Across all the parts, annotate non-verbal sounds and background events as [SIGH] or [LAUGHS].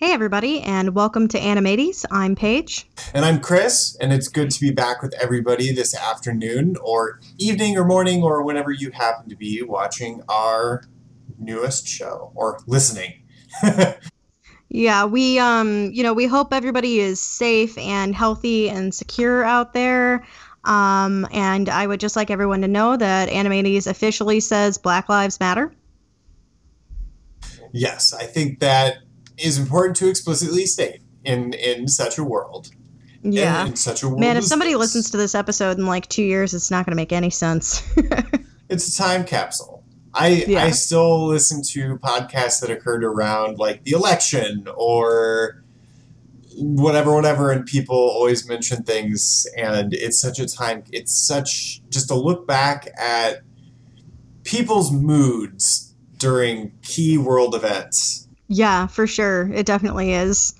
Hey, everybody, and welcome to Animates. I'm Paige. And I'm Chris, and it's good to be back with everybody this afternoon, or evening, or morning, or whenever you happen to be watching our newest show or listening. [LAUGHS] yeah, we um, you know, we hope everybody is safe and healthy and secure out there. Um, and I would just like everyone to know that Animates officially says Black Lives Matter. Yes, I think that is important to explicitly state in in such a world. Yeah. In, in such a world. Man, if somebody this. listens to this episode in like two years, it's not going to make any sense. [LAUGHS] it's a time capsule. I yeah. I still listen to podcasts that occurred around like the election or whatever whatever and people always mention things and it's such a time it's such just a look back at people's moods during key world events yeah, for sure. It definitely is.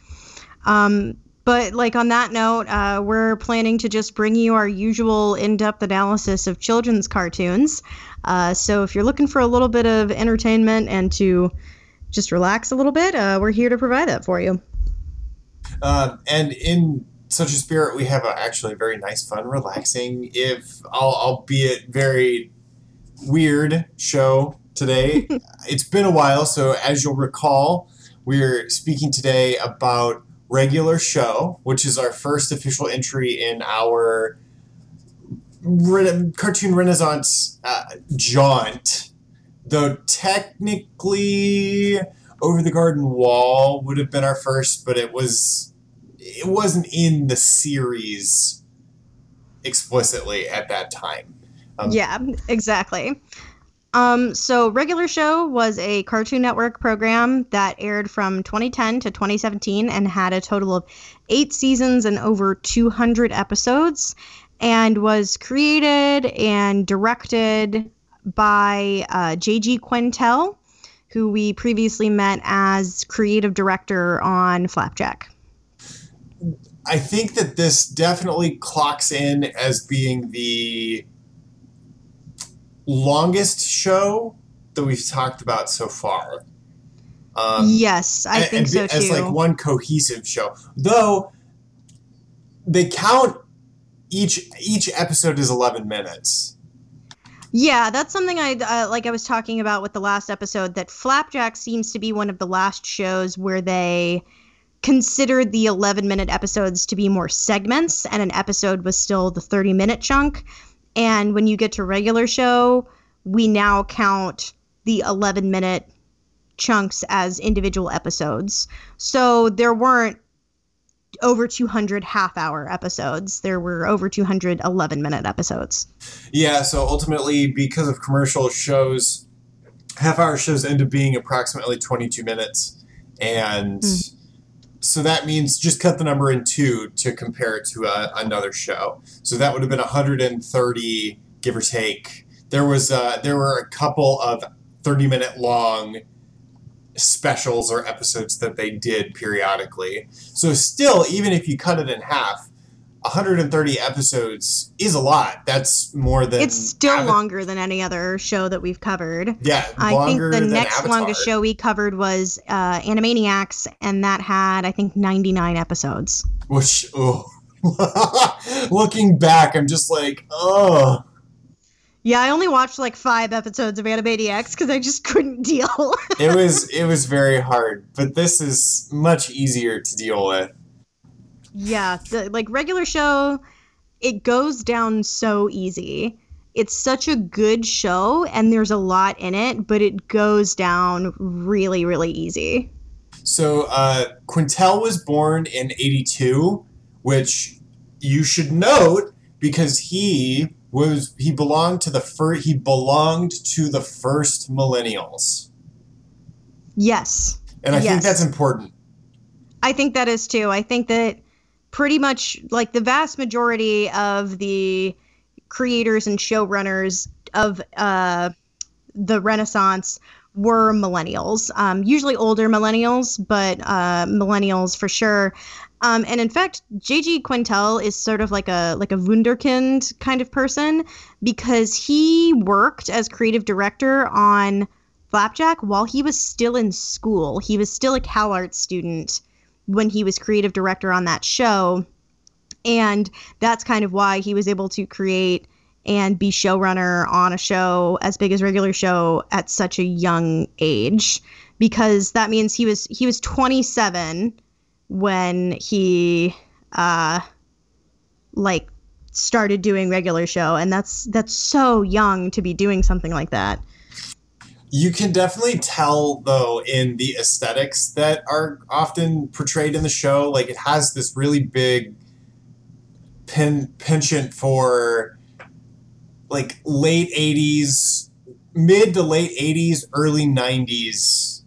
Um, but like on that note, uh, we're planning to just bring you our usual in-depth analysis of children's cartoons. Uh, so if you're looking for a little bit of entertainment and to just relax a little bit, uh, we're here to provide that for you. Um, and in such a spirit, we have a actually very nice, fun, relaxing, if albeit very weird show today. [LAUGHS] it's been a while, so as you'll recall, we're speaking today about Regular Show, which is our first official entry in our re- cartoon renaissance uh, jaunt. Though technically, Over the Garden Wall would have been our first, but it was it wasn't in the series explicitly at that time. Um, yeah, exactly. Um, so, Regular Show was a Cartoon Network program that aired from 2010 to 2017 and had a total of eight seasons and over 200 episodes, and was created and directed by uh, J.G. Quintel, who we previously met as creative director on Flapjack. I think that this definitely clocks in as being the longest show that we've talked about so far. Um, yes, I think and, so too. As like one cohesive show, though they count each each episode is eleven minutes. Yeah, that's something I uh, like. I was talking about with the last episode that Flapjack seems to be one of the last shows where they considered the 11 minute episodes to be more segments and an episode was still the 30 minute chunk and when you get to regular show, we now count the 11 minute chunks as individual episodes. So there weren't over 200 half hour episodes. There were over 211 minute episodes. Yeah, so ultimately, because of commercial shows, half hour shows end up being approximately 22 minutes. And. Mm so that means just cut the number in two to compare it to a, another show. So that would have been 130, give or take. There was uh, there were a couple of 30 minute long specials or episodes that they did periodically. So still, even if you cut it in half, 130 episodes is a lot. That's more than it's still longer than any other show that we've covered. Yeah, I think the next Avatar. longest show we covered was uh, Animaniacs, and that had I think 99 episodes. Which, oh, [LAUGHS] looking back, I'm just like, oh. Yeah, I only watched like five episodes of Animaniacs because I just couldn't [LAUGHS] deal. it was it was very hard, but this is much easier to deal with. Yeah, the like regular show, it goes down so easy. It's such a good show and there's a lot in it, but it goes down really, really easy. So uh, Quintel was born in 82, which you should note because he was he belonged to the first he belonged to the first millennials. Yes. And I yes. think that's important. I think that is too. I think that pretty much like the vast majority of the creators and showrunners of uh, the Renaissance were millennials, um, usually older millennials, but uh, millennials for sure. Um, and in fact, J.G. Quintel is sort of like a like a wunderkind kind of person because he worked as creative director on Flapjack while he was still in school. He was still a Cal CalArts student when he was creative director on that show. And that's kind of why he was able to create and be showrunner on a show as big as regular show at such a young age. Because that means he was he was 27 when he uh like started doing regular show. And that's that's so young to be doing something like that you can definitely tell though in the aesthetics that are often portrayed in the show like it has this really big pen, penchant for like late 80s mid to late 80s early 90s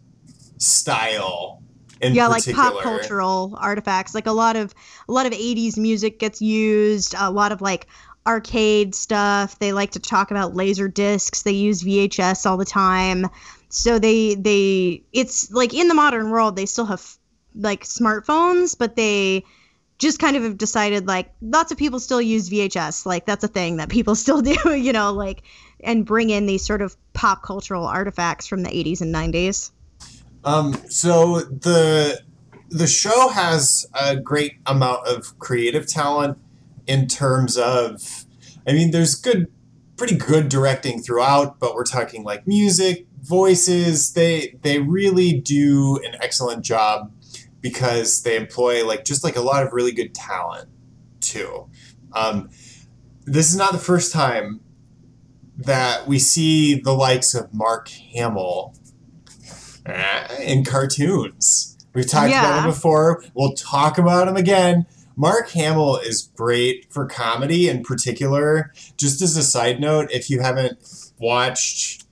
style yeah particular. like pop cultural artifacts like a lot of a lot of 80s music gets used a lot of like arcade stuff. They like to talk about laser discs. They use vhs all the time. So they they it's like in the modern world they still have like smartphones but they just kind of have decided like lots of people still use vhs like that's a thing that people [LAUGHS] still do you know like and bring in these sort of pop cultural artifacts from the 80s and 90s um, so the the show has a great amount of creative talent in terms of, I mean, there's good, pretty good directing throughout, but we're talking like music, voices. They they really do an excellent job because they employ like just like a lot of really good talent too. Um, this is not the first time that we see the likes of Mark Hamill in cartoons. We've talked yeah. about him before. We'll talk about him again. Mark Hamill is great for comedy in particular. Just as a side note, if you haven't watched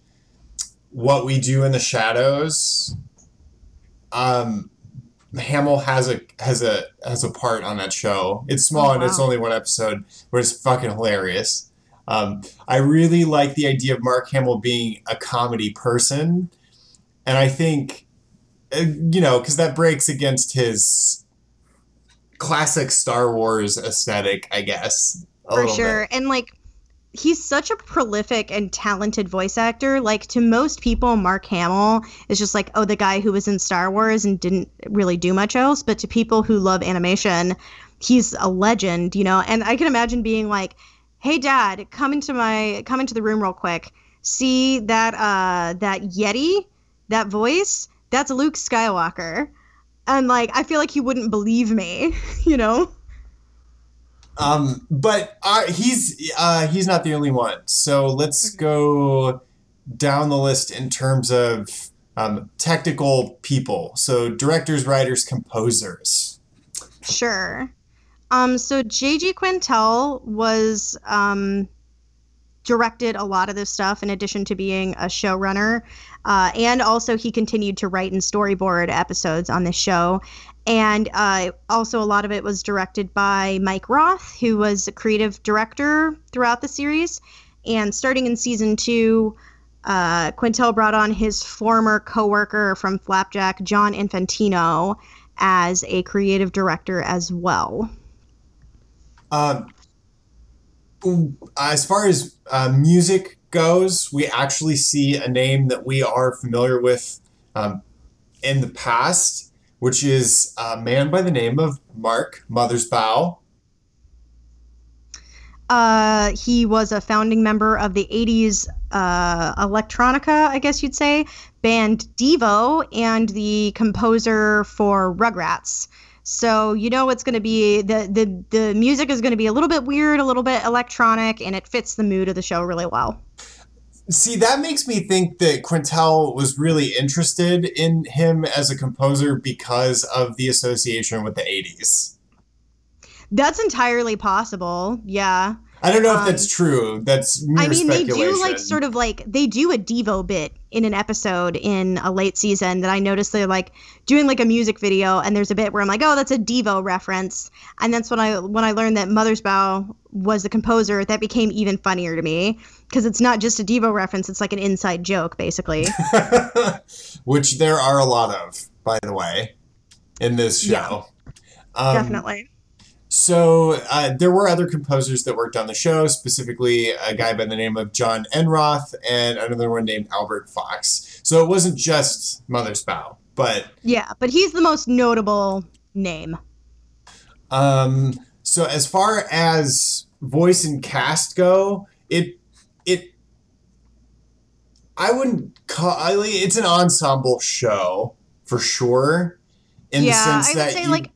What We Do in the Shadows, um, Hamill has a has a has a part on that show. It's small oh, wow. and it's only one episode, but it's fucking hilarious. Um, I really like the idea of Mark Hamill being a comedy person and I think, uh, you know, because that breaks against his classic Star Wars aesthetic, I guess. For sure. Bit. And like, he's such a prolific and talented voice actor. Like to most people, Mark Hamill is just like, oh, the guy who was in Star Wars and didn't really do much else. But to people who love animation, he's a legend, you know. And I can imagine being like, hey, Dad, come into my come into the room real quick. See that uh that Yeti that voice, that's Luke Skywalker. And like I feel like he wouldn't believe me, [LAUGHS] you know? Um, but uh, he's uh, he's not the only one. So let's go down the list in terms of um, technical people. So directors, writers, composers. Sure. Um, so J.G. Quintel was um, directed a lot of this stuff in addition to being a showrunner. Uh, and also, he continued to write and storyboard episodes on this show. And uh, also, a lot of it was directed by Mike Roth, who was a creative director throughout the series. And starting in season two, uh, Quintel brought on his former coworker from Flapjack, John Infantino, as a creative director as well. Um, as far as uh, music goes, we actually see a name that we are familiar with um, in the past, which is a man by the name of Mark Mothersbaugh. Uh, he was a founding member of the 80s uh, electronica, I guess you'd say, band Devo, and the composer for Rugrats. So you know it's going to be the the the music is going to be a little bit weird, a little bit electronic, and it fits the mood of the show really well. See, that makes me think that Quintel was really interested in him as a composer because of the association with the 80s. That's entirely possible. Yeah. I don't know um, if that's true. That's I mean, they do like sort of like they do a Devo bit in an episode in a late season that I noticed they're like doing like a music video, and there's a bit where I'm like, oh, that's a Devo reference, and that's when I when I learned that Mothersbaugh was the composer. That became even funnier to me because it's not just a Devo reference; it's like an inside joke, basically. [LAUGHS] Which there are a lot of, by the way, in this show. Yeah, um, definitely. So uh, there were other composers that worked on the show, specifically a guy by the name of John Enroth and another one named Albert Fox. So it wasn't just Mothersbaugh, but yeah, but he's the most notable name. Um, so as far as voice and cast go, it it I wouldn't call I, it's an ensemble show for sure. In yeah, the sense I would that say you, like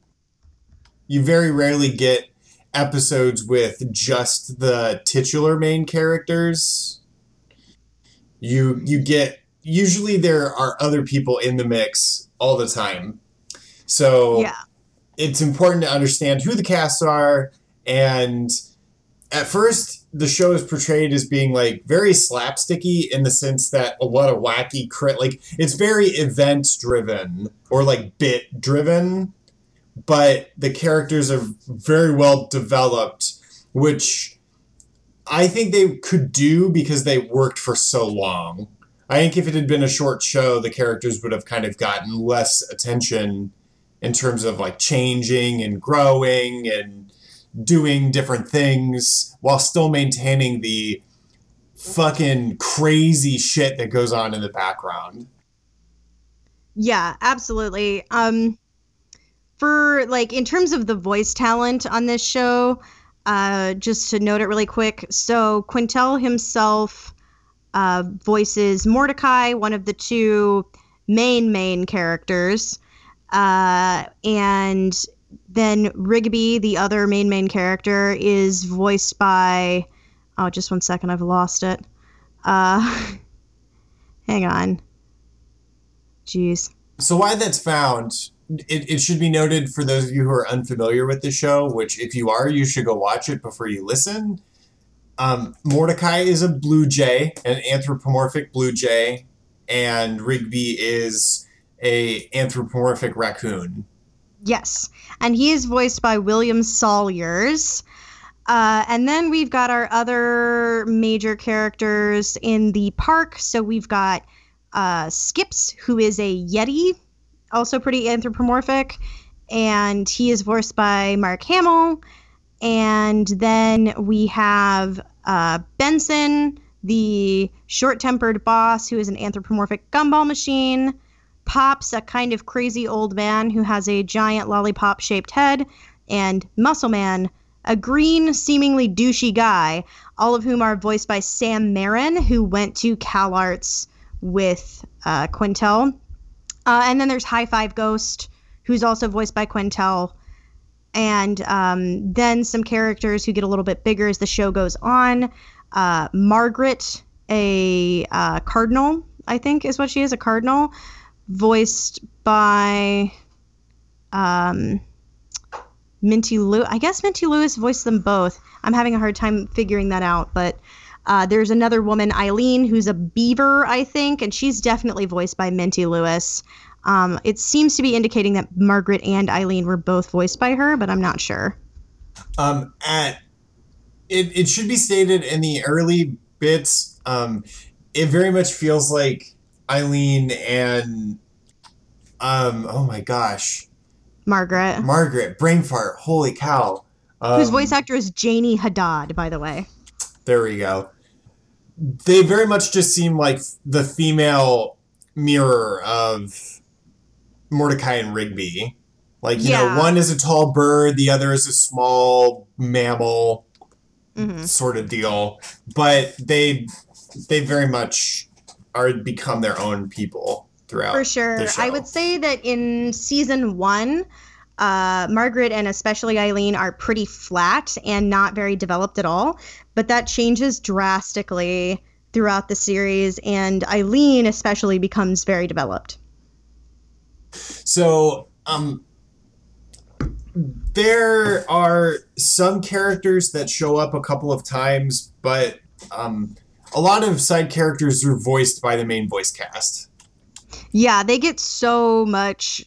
you very rarely get episodes with just the titular main characters. You you get usually there are other people in the mix all the time. So yeah. it's important to understand who the casts are and at first the show is portrayed as being like very slapsticky in the sense that a lot of wacky crit like it's very event driven or like bit driven but the characters are very well developed which i think they could do because they worked for so long i think if it had been a short show the characters would have kind of gotten less attention in terms of like changing and growing and doing different things while still maintaining the fucking crazy shit that goes on in the background. Yeah, absolutely. Um for like in terms of the voice talent on this show, uh just to note it really quick. So Quintel himself uh voices Mordecai, one of the two main main characters. Uh and then Rigby, the other main main character, is voiced by oh just one second, I've lost it. Uh [LAUGHS] hang on. Jeez. So why that's found, it, it should be noted for those of you who are unfamiliar with the show, which if you are, you should go watch it before you listen. Um, Mordecai is a blue jay, an anthropomorphic blue jay, and Rigby is a anthropomorphic raccoon. Yes, and he is voiced by William Salyers. Uh, and then we've got our other major characters in the park. So we've got uh, Skips, who is a Yeti, also pretty anthropomorphic, and he is voiced by Mark Hamill. And then we have uh, Benson, the short tempered boss, who is an anthropomorphic gumball machine. Pops, a kind of crazy old man who has a giant lollipop shaped head. And Muscle Man, a green, seemingly douchey guy, all of whom are voiced by Sam Marin, who went to CalArts with uh, Quintel. Uh, and then there's High Five Ghost, who's also voiced by Quintel. And um, then some characters who get a little bit bigger as the show goes on. Uh, Margaret, a uh, cardinal, I think is what she is, a cardinal, voiced by um, Minty Lewis. I guess Minty Lewis voiced them both. I'm having a hard time figuring that out, but uh, there's another woman, Eileen, who's a beaver, I think, and she's definitely voiced by Minty Lewis. Um, it seems to be indicating that Margaret and Eileen were both voiced by her, but I'm not sure. Um, at it, it should be stated in the early bits, um, it very much feels like Eileen and um, oh my gosh, Margaret, Margaret, brain fart, holy cow. Um, whose voice actor is Janie Haddad, by the way. There we go. They very much just seem like the female mirror of Mordecai and Rigby. Like, you Yeah. know, one is a tall bird, the other is a small mammal hmm sort of deal. But they they very much are become their own people throughout. For sure. I would say that in season one, uh, Margaret and especially Eileen are pretty flat and not very developed at all. But that changes drastically throughout the series, and Eileen especially becomes very developed. So, um, there are some characters that show up a couple of times, but um, a lot of side characters are voiced by the main voice cast. Yeah, they get so much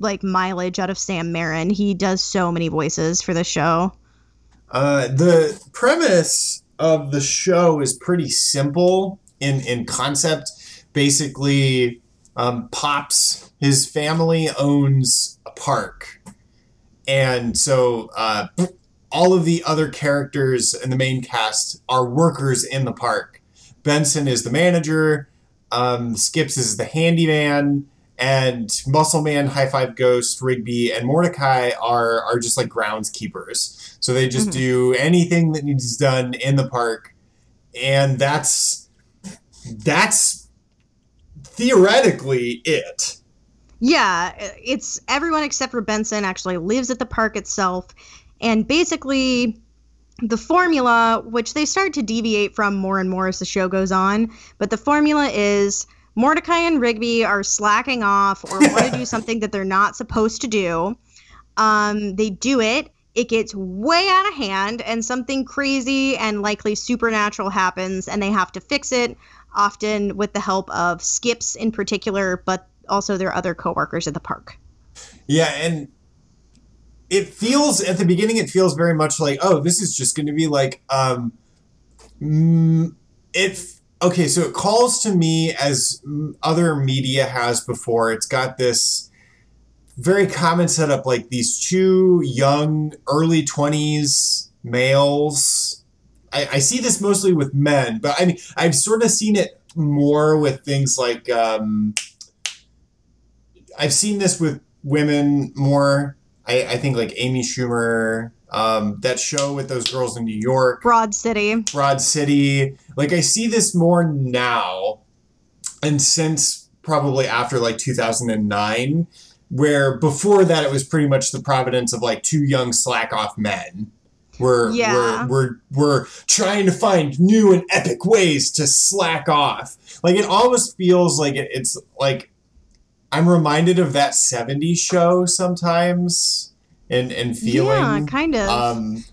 like mileage out of Sam Marin. He does so many voices for the show. Uh, the premise of the show is pretty simple in in concept. Basically, um, Pops, his family owns a park, and so uh, all of the other characters in the main cast are workers in the park. Benson is the manager. Um, Skips is the handyman, and Muscle Man, High Five Ghost, Rigby, and Mordecai are are just like groundskeepers. So they just Mhm. do anything that needs done in the park, and that's that's theoretically it. Yeah, it's everyone except for Benson actually lives at the park itself. And basically, the formula, which they start to deviate from more and more as the show goes on, but the formula is Mordecai and Rigby are slacking off or want to do [LAUGHS] something that they're not supposed to do. Um, they do it. It gets way out of hand, and something crazy and likely supernatural happens, and they have to fix it, often with the help of Skips in particular, but also their other coworkers at the park. Yeah, and it feels at the beginning it feels very much like oh this is just going to be like um mm, it okay so it calls to me as other media has before. It's got this very common setup like these two young early 20s males. I, I see this mostly with men but i mean i've sort of seen it more with things like um i've seen this with women more. I, I think like Amy Schumer, um, that show with those girls in New York, Broad City. Broad City. Like I see this more now, and since probably after like 2009, where before that it was pretty much the providence of like two young slack off men. We're, Yeah. we're, we're, we're trying to find new and epic ways to slack off. Like it almost feels like it, it's like I'm reminded of that 70s show sometimes and, and feeling. Yeah, kind of. Um,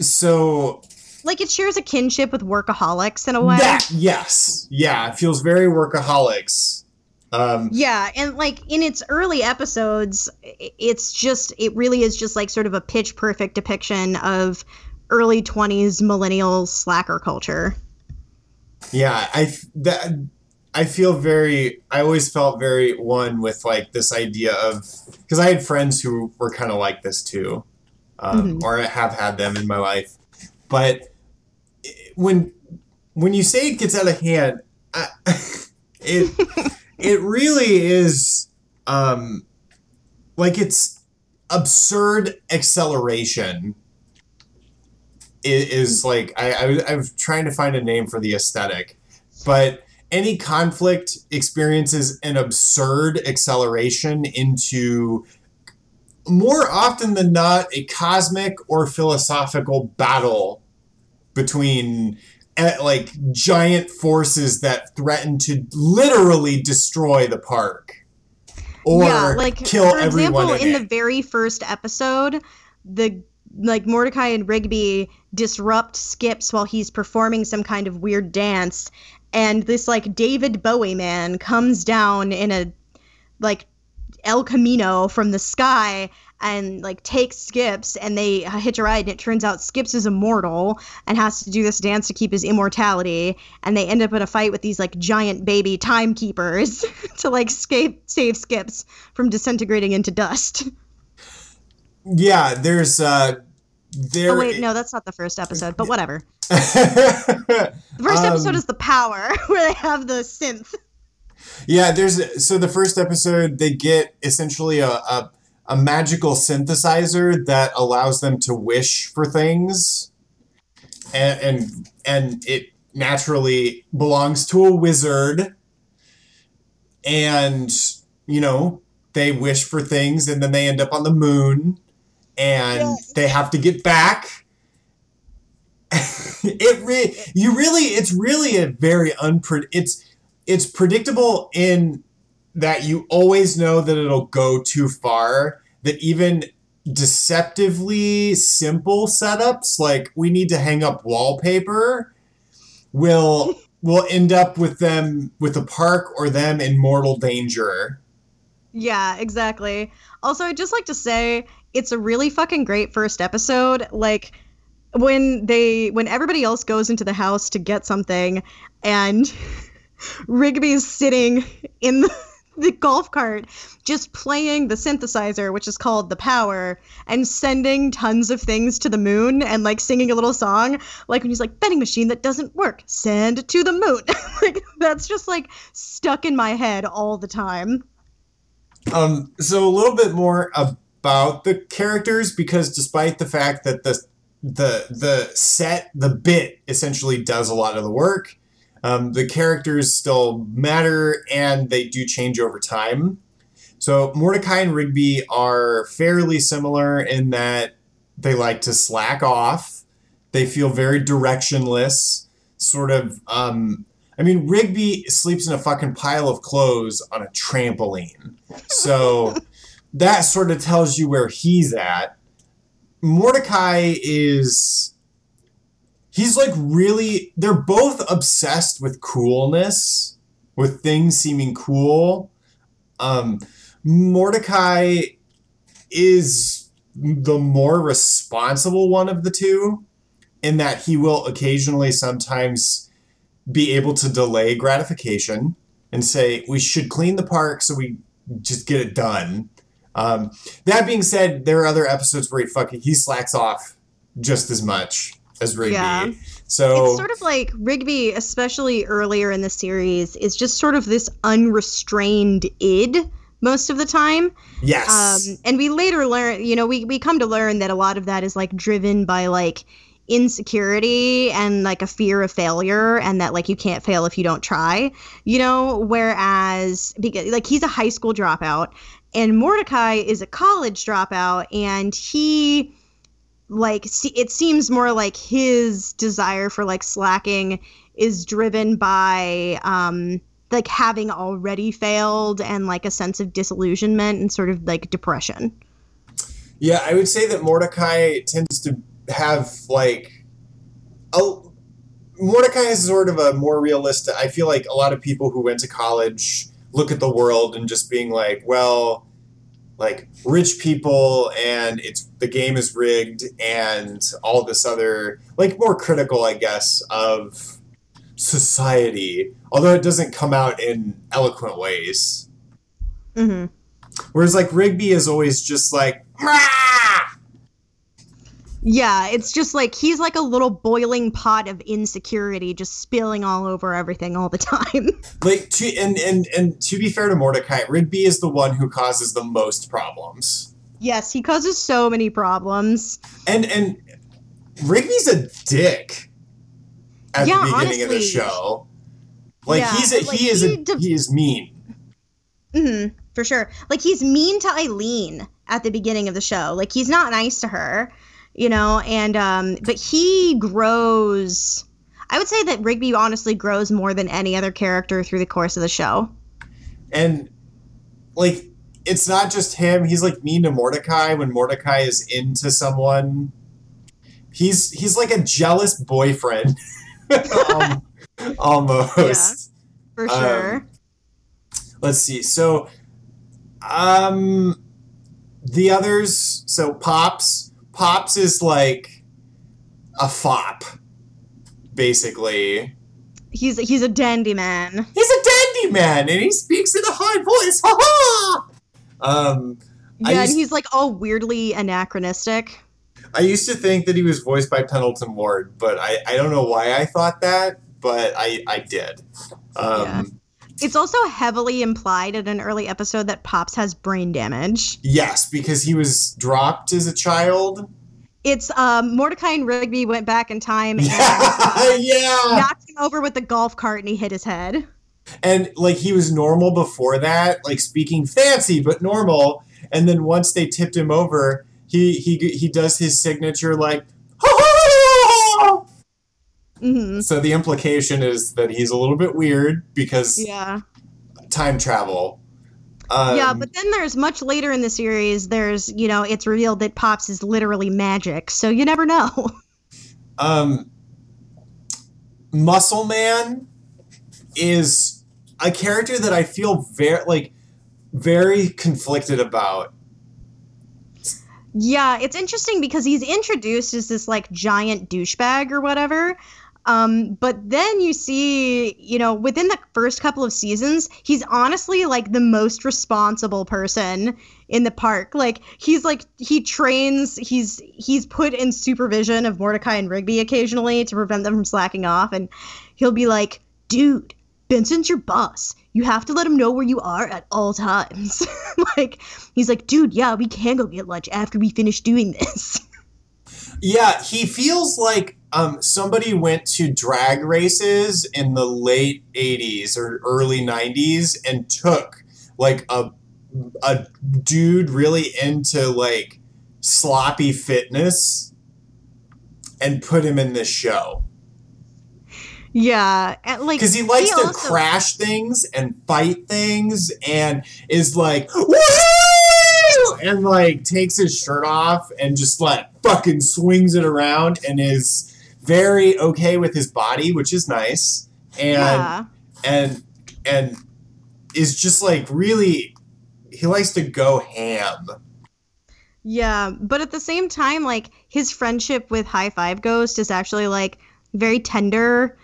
so like it shares a kinship with workaholics in a way. that yes, yeah, it feels very workaholics. Um, Yeah, and like in its early episodes, it's just it really is just like sort of a pitch perfect depiction of early 20s millennial slacker culture. yeah, I that I feel very. I always felt very one with like this idea of because I had friends who were kind of like this too, um, Mhm. or I have had them in my life, but when when you say it gets out of hand, I, [LAUGHS] it [LAUGHS] it really is um, like it's absurd acceleration. i- Is like I, I I was trying to find a name for the aesthetic, but any conflict experiences an absurd acceleration into more often than not a cosmic or philosophical battle between eh, like giant forces that threaten to literally destroy the park or yeah, like kill everyone. for example, in, in the very first episode, the like Mordecai and Rigby disrupt Skips while he's performing some kind of weird dance, and this like David Bowie man comes down in a like El Camino from the sky and like takes Skips and they hitch a ride and it turns out Skips is immortal and has to do this dance to keep his immortality and they end up in a fight with these like giant baby timekeepers [LAUGHS] to like scape, save Skips from disintegrating into dust. yeah there's uh there oh wait, no, that's not the first episode, but whatever. [LAUGHS] The first Um, episode is the power [LAUGHS] where they have the synth. Yeah, there's so the first episode they get essentially a, a a magical synthesizer that allows them to wish for things, and and and it naturally belongs to a wizard, and you know they wish for things, and then they end up on the moon, and Yeah. they have to get back. [LAUGHS] it re- you really it's really a very unpre it's it's predictable in that you always know that it'll go too far that even deceptively simple setups like we need to hang up wallpaper will [LAUGHS] will end up with them with the park or them in mortal danger Yeah, exactly. Also, I'd just like to say it's a really fucking great first episode. Like when they when everybody else goes into the house to get something and [LAUGHS] Rigby's sitting in the, [LAUGHS] the golf cart just playing the synthesizer which is called the power and sending tons of things to the moon and like singing a little song. Like when he's like vending machine that doesn't work send to the moon. [LAUGHS] Like that's just like stuck in my head all the time. Um, so a little bit more about the characters because despite the fact that the the the set the bit essentially does a lot of the work, um, the characters still matter and they do change over time. So Mordecai and Rigby are fairly similar in that they like to slack off. They feel very directionless, sort of. Um, I mean, Rigby sleeps in a fucking pile of clothes on a trampoline. So [LAUGHS] that sort of tells you where he's at. Mordecai is. He's like really. They're both obsessed with coolness, with things seeming cool. Um, Mordecai is the more responsible one of the two in that he will occasionally sometimes be able to delay gratification and say we should clean the park so we just get it done. Um, that being said, there are other episodes where he fucking he slacks off just as much as Rigby. Yeah. So It's sort of like Rigby, especially earlier in the series, is just sort of this unrestrained id most of the time. yes, Um, and we later learn, you know, we, we come to learn that a lot of that is like driven by like insecurity and like a fear of failure and that like you can't fail if you don't try, you know, whereas because like he's a high school dropout and Mordecai is a college dropout and he like it seems more like his desire for like slacking is driven by um like having already failed and like a sense of disillusionment and sort of like depression. Yeah, I would say that Mordecai tends to have like a Mordecai is sort of a more realistic. I feel like a lot of people who went to college look at the world and just being like, well, like rich people and it's the game is rigged and all this other like more critical, I guess, of society. Although it doesn't come out in eloquent ways. hmm Whereas like Rigby is always just like, "Rah!" Yeah, it's just like he's like a little boiling pot of insecurity just spilling all over everything all the time. [LAUGHS] like to and, and and to be fair to Mordecai, Rigby is the one who causes the most problems. yes, he causes so many problems. And and Rigby's a dick at Yeah, the beginning of the show. Like Yeah, he's a, like, he is he a de- he is mean. Mm-hmm, for sure. Like he's mean to Eileen at the beginning of the show. Like he's not nice to her, you know. And um, but he grows. I would say that Rigby honestly grows more than any other character through the course of the show. And like it's not just him, he's like mean to Mordecai when Mordecai is into someone. He's he's like a jealous boyfriend. [LAUGHS] um, almost. For Um, sure. let's see so um the others so pops pops is like a fop basically he's he's a dandy man. he's a dandy man and he speaks in a high voice ha ha um Yeah, used- and he's like all weirdly anachronistic. i used to think that he was voiced by pendleton ward but i i don't know why i thought that but i i did um Yeah. It's also heavily implied in an early episode that Pops has brain damage. yes because he was dropped as a child It's um, Mordecai and Rigby went back in time and yeah [LAUGHS] yeah knocked him over with the golf cart and he hit his head. and like he was normal before that like speaking fancy but normal and then once they tipped him over he he he does his signature like hmm so the implication is that he's a little bit weird because Yeah. time travel um, yeah, but then there's much later in the series, there's, you know, it's revealed that Pops is literally magic. So you never know. [LAUGHS] um muscle man is a character that i feel very like very conflicted about Yeah, it's interesting because he's introduced as this like giant douchebag or whatever. Um, but then you see, you know, within the first couple of seasons, he's honestly like the most responsible person in the park. Like he's like he trains, he's he's put in supervision of Mordecai and Rigby occasionally to prevent them from slacking off, and he'll be like, dude, Benson's your boss. You have to let him know where you are at all times. [LAUGHS] like, he's like, dude, yeah, we can go get lunch after we finish doing this. [LAUGHS] Yeah, he feels like um, somebody went to drag races in the late 80s or early 90s and took like a, a dude really into like sloppy fitness and put him in this show. Yeah, and like because he likes he to also- crash things and fight things and is like Woo! and like takes his shirt off and just like fucking swings it around and is very okay with his body which is nice and Yeah, and and is just like really he likes to go ham yeah, but at the same time, like his friendship with High Five Ghost is actually like very tender.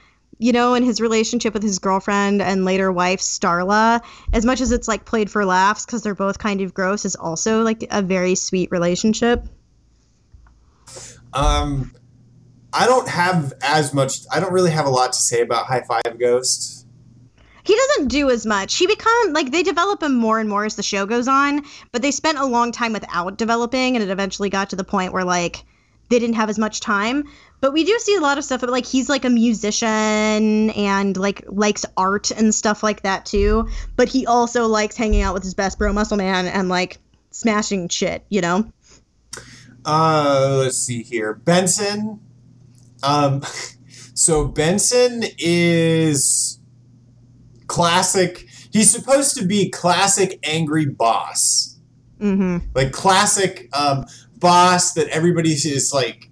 You know, and his relationship with his girlfriend and later wife Starla, as much as it's like played for laughs because they're both kind of gross, is also like a very sweet relationship. um i don't have as much i don't really have a lot to say about high five ghost He doesn't do as much. He become like they develop him more and more as the show goes on, but they spent a long time without developing, and it eventually got to the point where like they didn't have as much time. But we do see a lot of stuff. But Like he's like a musician and like likes art and stuff like that too. But he also likes hanging out with his best bro, Muscle Man, and like smashing shit. You know? Uh, let's see here. Benson. Um, [LAUGHS] so Benson is classic. He's supposed to be classic angry boss, Mm-hmm. like classic um, boss that everybody is like,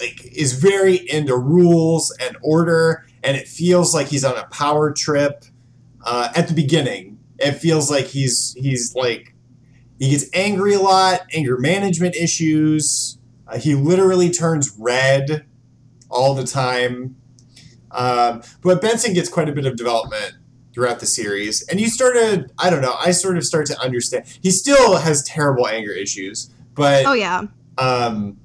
like is very into rules and order, and it feels like he's on a power trip. Uh, at the beginning, it feels like he's he's like he gets angry a lot, anger management issues. Uh, he literally turns red all the time. Um, but Benson gets quite a bit of development throughout the series. And you start to, I don't know, I sort of start to understand. He still has terrible anger issues, but Oh yeah. um,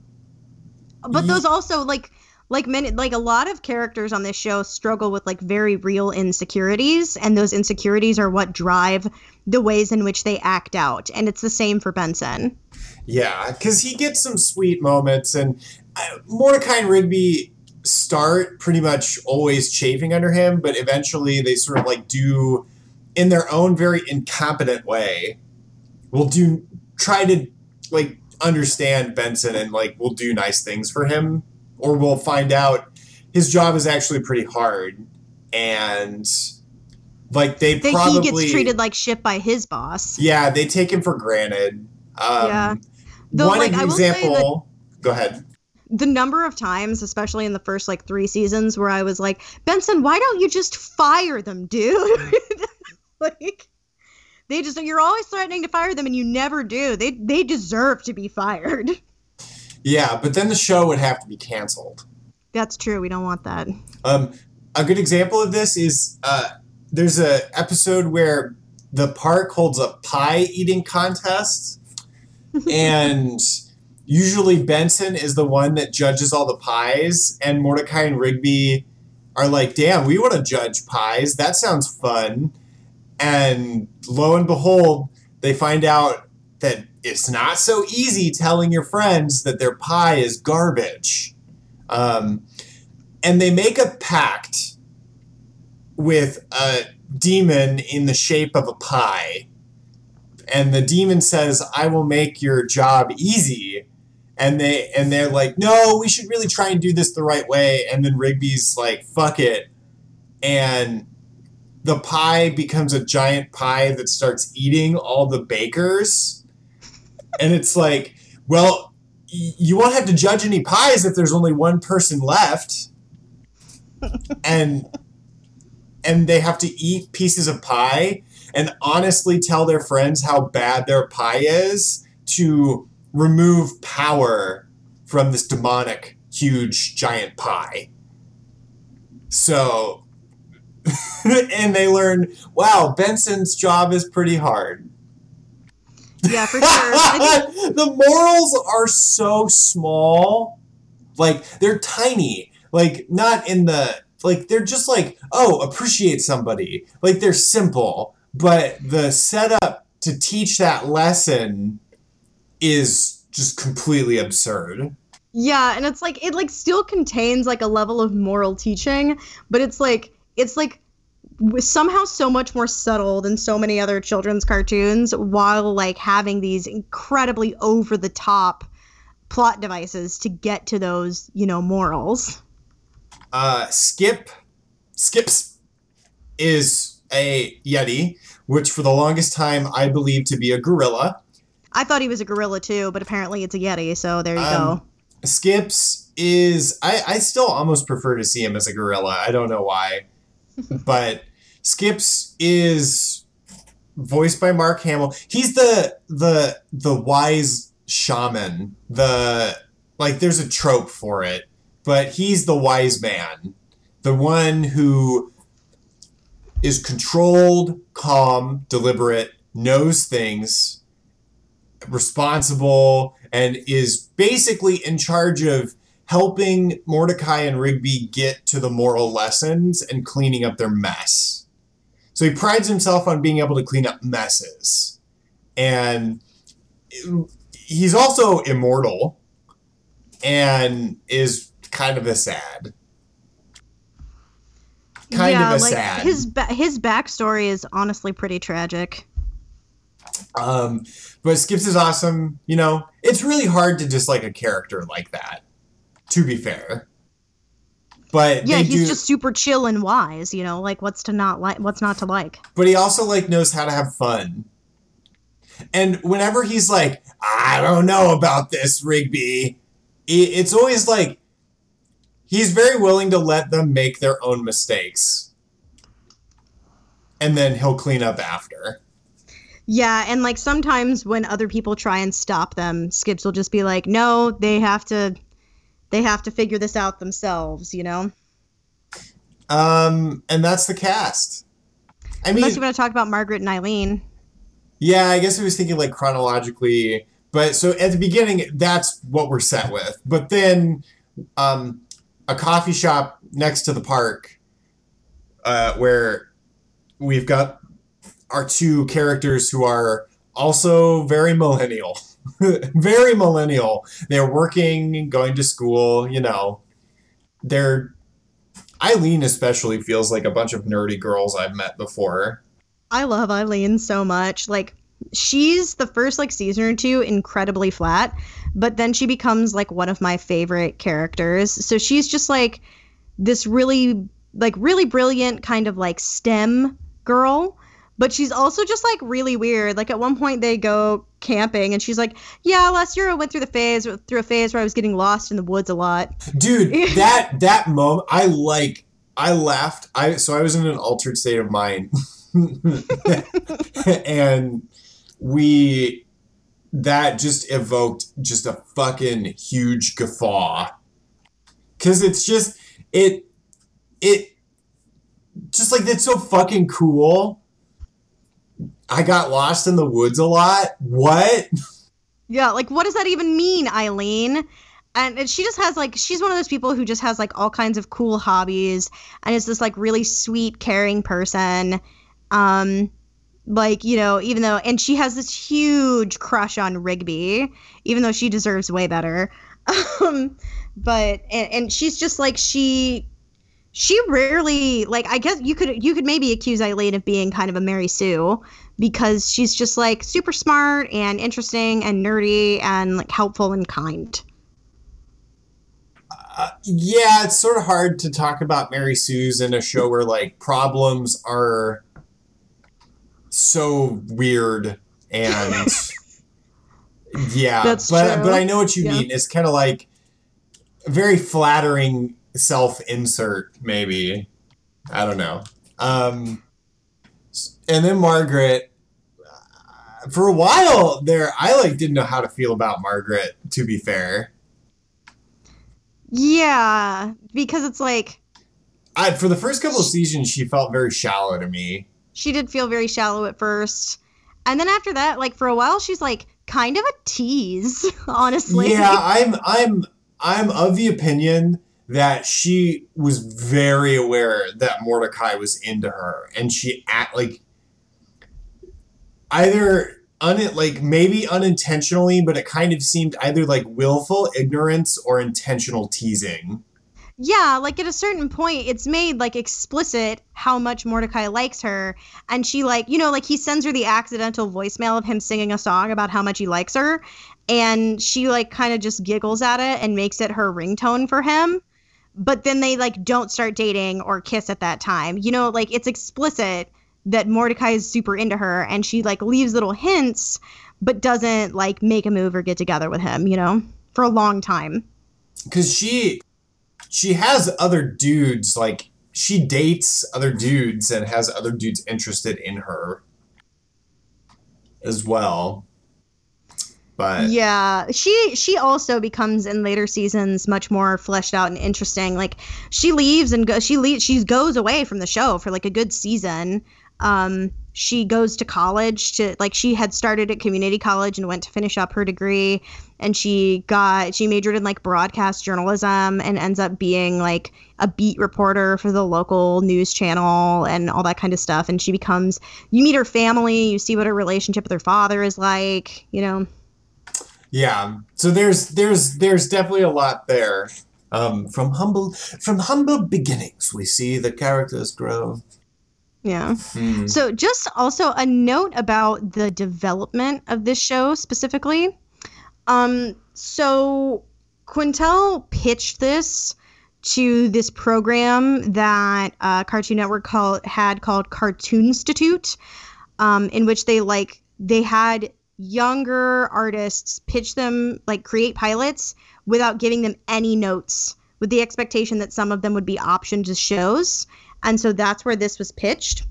but those also like like many like a lot of characters on this show struggle with like very real insecurities and those insecurities are what drive the ways in which they act out and it's the same for benson Yeah, because he gets some sweet moments, and uh, Mordecai and Rigby start pretty much always chafing under him, but eventually they sort of like do, in their own very incompetent way, will do try to like understand Benson and like will do nice things for him, or we'll find out his job is actually pretty hard, and like they probably he gets treated like shit by his boss yeah they take him for granted. Um, Yeah. Though, one like, say that- example. Go ahead. The number of times especially in the first like three seasons where i was like benson why don't you just fire them dude? [LAUGHS] Like they just you're always threatening to fire them and you never do. They they deserve to be fired. Yeah, but then the show would have to be canceled. that's true. We don't want that. Um, a good example of this is uh, there's a episode where the park holds a pie eating contest, [LAUGHS] and usually Benson is the one that judges all the pies, and Mordecai and Rigby are like, "Damn, we want to judge pies. That sounds fun." And lo and behold, they find out that it's not so easy telling your friends that their pie is garbage. Um, and they make a pact with a demon in the shape of a pie. And the demon says, "I will make your job easy." And they and they're like, "No, we should really try and do this the right way." And then Rigby's like, "Fuck it." And the pie becomes a giant pie that starts eating all the bakers. And it's like, well, y- you won't have to judge any pies if there's only one person left. [LAUGHS] and and they have to eat pieces of pie and honestly tell their friends how bad their pie is to remove power from this demonic huge giant pie. So [LAUGHS] and they learn, wow, Benson's job is pretty hard. Yeah, for sure. [LAUGHS] The morals are so small. Like they're tiny. Like not in the like they're just like oh appreciate somebody like they're simple but the setup to teach that lesson is just completely absurd Yeah, and it's like it like still contains like a level of moral teaching, but it's like it's like somehow so much more subtle than so many other children's cartoons while like having these incredibly over the top plot devices to get to those, you know, morals. uh, skip skips is a yeti which for the longest time i believed to be a gorilla I thought he was a gorilla too, but apparently it's a yeti, so there you Um, go. Skips is I, I still almost prefer to see him as a gorilla. I don't know why. [LAUGHS] but Skips is voiced by Mark Hamill. He's the the the wise shaman. The like there's a trope for it, but he's the wise man. The one who is controlled, calm, deliberate, knows things, responsible and is basically in charge of helping Mordecai and Rigby get to the moral lessons and cleaning up their mess. So he prides himself on being able to clean up messes. And he's also immortal and is kind of a sad. Kind yeah, of a like sad. his ba- his backstory is honestly pretty tragic. Um, but Skips is awesome. You know, it's really hard to dislike a character like that. To be fair, but Yeah, he's do. just super chill and wise, you know, like what's to not like what's not to like. But he also like knows how to have fun. And whenever he's like, I don't know about this, Rigby, it's always like he's very willing to let them make their own mistakes. And then he'll clean up after. Yeah, and like sometimes when other people try and stop them, Skips will just be like, "No, they have to they have to figure this out themselves, you know?" Um, and that's the cast. I mean, Unless you want to talk about Margaret and Eileen. Yeah, I guess I was thinking like chronologically, but so at the beginning, that's what we're set with. But then, um, a coffee shop next to the park, uh, where we've got our two characters who are also very millennial, [LAUGHS] very millennial. They're working, going to school. You know, they're Eileen especially feels like a bunch of nerdy girls I've met before. I love Eileen so much. Like she's the first like season or two incredibly flat, but then she becomes like one of my favorite characters. So she's just like this really like really brilliant kind of like STEM girl, but she's also just like really weird. Like at one point they go camping and she's like, "Yeah, last year I went through the phase through a phase where I was getting lost in the woods a lot." dude [LAUGHS] that that moment i like i laughed i so i was in an altered state of mind [LAUGHS] and we that just evoked just a fucking huge guffaw because it's just it it just like it's so fucking cool i got lost in the woods a lot what Yeah, like what does that even mean, Eileen? And she just has like she's one of those people who just has like all kinds of cool hobbies and is this like really sweet, caring person. Um like, you know, even though and she has this huge crush on Rigby, even though she deserves way better. [LAUGHS] Um but and, and she's just like she she rarely like I guess you could you could maybe accuse Eileen of being kind of a Mary Sue because she's just like super smart and interesting and nerdy and like helpful and kind. Uh, yeah, it's sort of hard to talk about Mary Sue's in a show where like problems are so weird and [LAUGHS] yeah, That's but true. but I know what you Yeah. mean. It's kind of like a very flattering self-insert, maybe. I don't know. Um, and then Margaret. uh, For a while there, I like didn't know how to feel about Margaret. To be fair, Yeah, because it's like I, for the first couple of seasons, she felt very shallow to me. she did feel very shallow at first. And then after that, like for a while she's like kind of a tease, [LAUGHS] honestly. Yeah, [LAUGHS] I'm I'm I'm of the opinion that she was very aware that Mordecai was into her, and she act like either un like maybe unintentionally, but it kind of seemed either like willful ignorance or intentional teasing. Yeah, like at a certain point, it's made like explicit how much Mordecai likes her. And she, like, you know, like he sends her the accidental voicemail of him singing a song about how much he likes her. And she, like, kind of just giggles at it and makes it her ringtone for him. But then they, like, don't start dating or kiss at that time. You know, like, it's explicit that Mordecai is super into her. And she, like, leaves little hints, but doesn't, like, make a move or get together with him, you know, for a long time. Because she she has other dudes like she dates other dudes and has other dudes interested in her as well but yeah she she also becomes in later seasons much more fleshed out and interesting like she leaves and go, she leaves she goes away from the show for like a good season um she goes to college to like she had started at community college and went to finish up her degree. And she got she majored in like broadcast journalism and ends up being like a beat reporter for the local news channel and all that kind of stuff. And she becomes you meet her family you see what her relationship with her father is like you know? Yeah. So there's there's there's definitely a lot there. Um, from humble from humble beginnings we see the characters grow yeah. Hmm. So, just also a note about the development of this show specifically. Um, so Quintel pitched this to this program that uh, Cartoon Network called had called Cartoon Institute, um, in which they like they had younger artists pitch them like create pilots without giving them any notes, with the expectation that some of them would be optioned to shows, and so that's where this was pitched.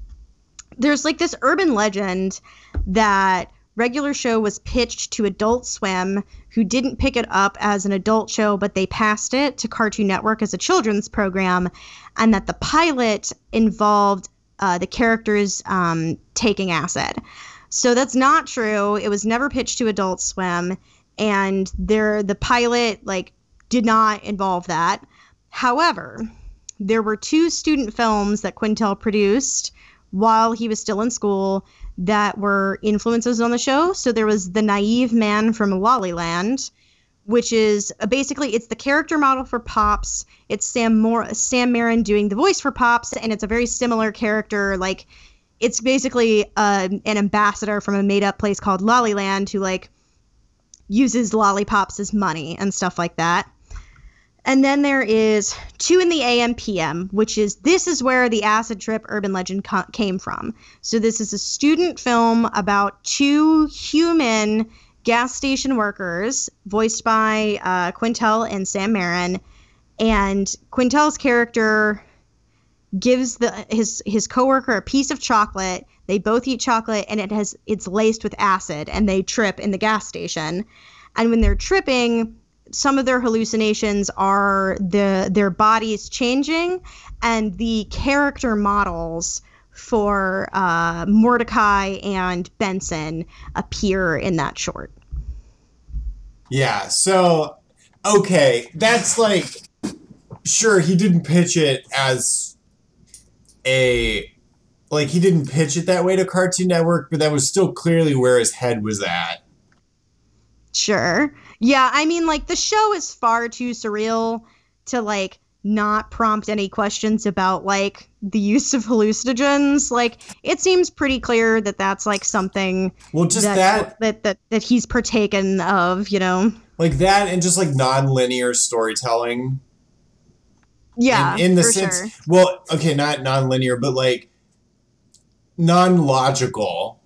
There's like this urban legend that regular show was pitched to Adult Swim, who didn't pick it up as an adult show, but they passed it to Cartoon Network as a children's program, and that the pilot involved uh, the characters um, taking acid. So that's not true. It was never pitched to Adult Swim, and there the pilot like did not involve that. However, there were two student films that Quintel produced while he was still in school that were influences on the show. So there was the naive man from Lolliland, which is basically it's the character model for Pops. It's Sam Moore, Sam Marin doing the voice for Pops, and it's a very similar character. Like it's basically uh, an ambassador from a made up place called Lolliland who like uses lollipops as money and stuff like that. And then there is 2 in the AM PM, which is this is where the acid trip urban legend co- came from. So this is a student film about two human gas station workers, voiced by uh, Quintel and Sam Marin. And Quintel's character gives the his his coworker a piece of chocolate. They both eat chocolate, and it has it's laced with acid, and they trip in the gas station. And when they're tripping, some of their hallucinations are the their bodies changing and the character models for uh, Mordecai and Benson appear in that short. Yeah, so okay, that's like sure he didn't pitch it as a like he didn't pitch it that way to Cartoon Network, but that was still clearly where his head was at. Sure. Yeah, I mean, like the show is far too surreal to like not prompt any questions about like the use of hallucinogens. Like it seems pretty clear that that's like something. Well, just that that that that he's partaken of, you know. Like that, and just like non-linear storytelling. Yeah, in, in the sense, sure. well, okay, not non-linear, but like non-logical.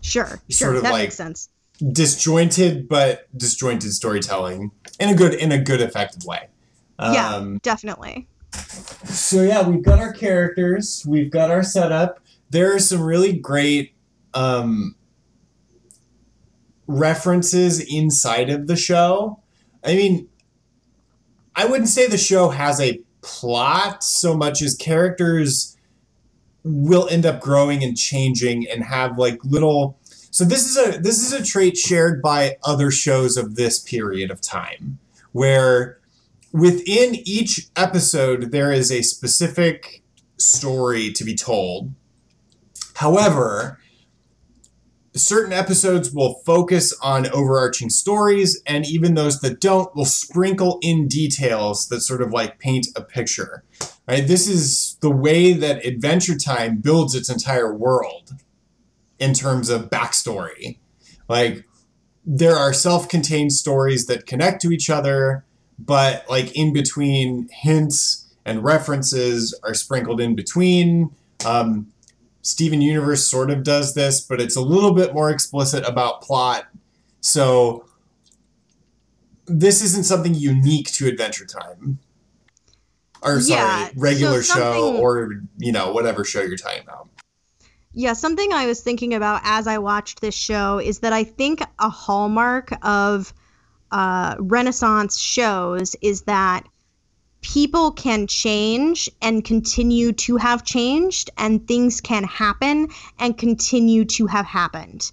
Sure, sure, that like, makes sense disjointed but disjointed storytelling in a good in a good effective way. Um, yeah, definitely. So yeah, we've got our characters, we've got our setup. There are some really great um, references inside of the show. I mean, I wouldn't say the show has a plot so much as characters will end up growing and changing and have like little so this is a this is a trait shared by other shows of this period of time, where within each episode, there is a specific story to be told. However, certain episodes will focus on overarching stories, and even those that don't will sprinkle in details that sort of like paint a picture. Right? This is the way that Adventure Time builds its entire world in terms of backstory. Like, there are self contained stories that connect to each other, but like in between hints and references are sprinkled in between. Um, Steven Universe sort of does this, but it's a little bit more explicit about plot. So this isn't something unique to Adventure Time. Or sorry, Yeah, regular so show or you know, whatever show you're talking about. Yeah, something I was thinking about as I watched this show is that I think a hallmark of uh, Renaissance shows is that people can change and continue to have changed, and things can happen and continue to have happened.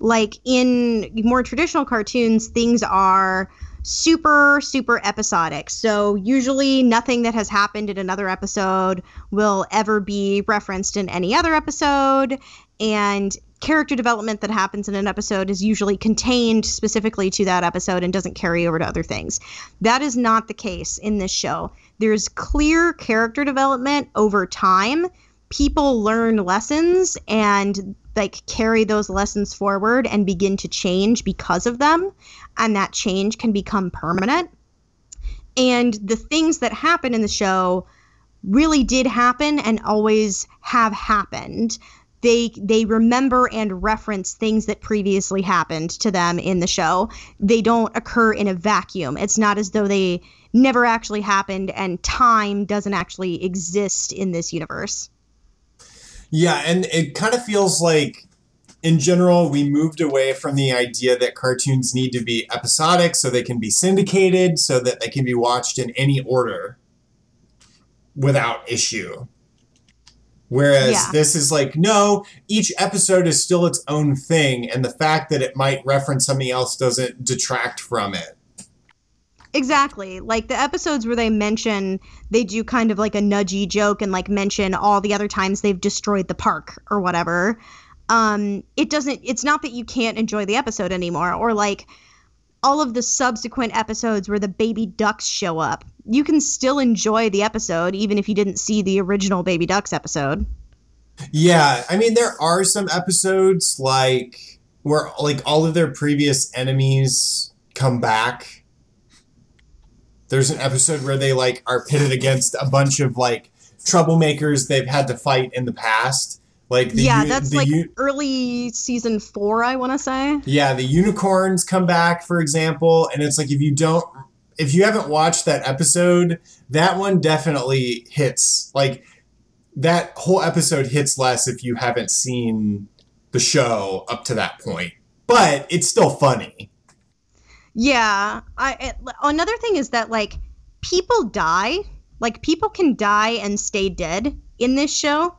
Like in more traditional cartoons, things are super, super episodic. So usually nothing that has happened in another episode will ever be referenced in any other episode. And character development that happens in an episode is usually contained specifically to that episode and doesn't carry over to other things. That is not the case in this show. There's clear character development over time. People learn lessons and like carry those lessons forward and begin to change because of them and that change can become permanent. And the things that happen in the show really did happen and always have happened. They they remember and reference things that previously happened to them in the show. They don't occur in a vacuum. It's not as though they never actually happened and time doesn't actually exist in this universe. Yeah, and it kind of feels like, in general, we moved away from the idea that cartoons need to be episodic so they can be syndicated, so that they can be watched in any order without issue. Whereas Yeah. this is like, no, each episode is still its own thing, and the fact that it might reference something else doesn't detract from it. Exactly. Like the episodes where they mention they do kind of like a nudgy joke and like mention all the other times they've destroyed the park or whatever. Um it doesn't it's not that you can't enjoy the episode anymore or like all of the subsequent episodes where the baby ducks show up. You can still enjoy the episode even if you didn't see the original baby ducks episode. Yeah, I mean there are some episodes like where like all of their previous enemies come back. There's an episode where they like are pitted against a bunch of like troublemakers they've had to fight in the past. Like the yeah, that's the like u- early season 4 I want to say. yeah, the unicorns come back, for example, and it's like if you don't if you haven't watched that episode, that one definitely hits. Like that whole episode hits less if you haven't seen the show up to that point. But it's still funny. Yeah, I it, another thing is that like people die, like people can die and stay dead in this show.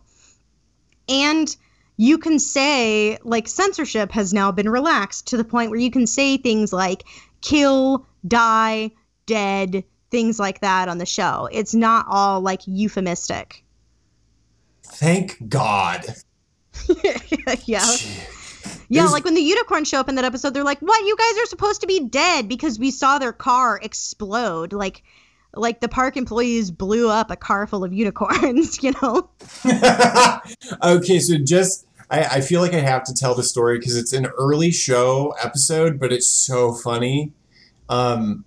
And you can say like censorship has now been relaxed to the point where you can say things like kill, die, dead, things like that on the show. It's not all like euphemistic. Thank God. [LAUGHS] yeah. Yeah, There's- like when the unicorns show up in that episode, they're like, "What? You guys are supposed to be dead because we saw their car explode." Like, like the park employees blew up a car full of unicorns. [LAUGHS] You know? [LAUGHS] okay, so just I, I feel like I have to tell the story because it's an early show episode, but it's so funny. Um,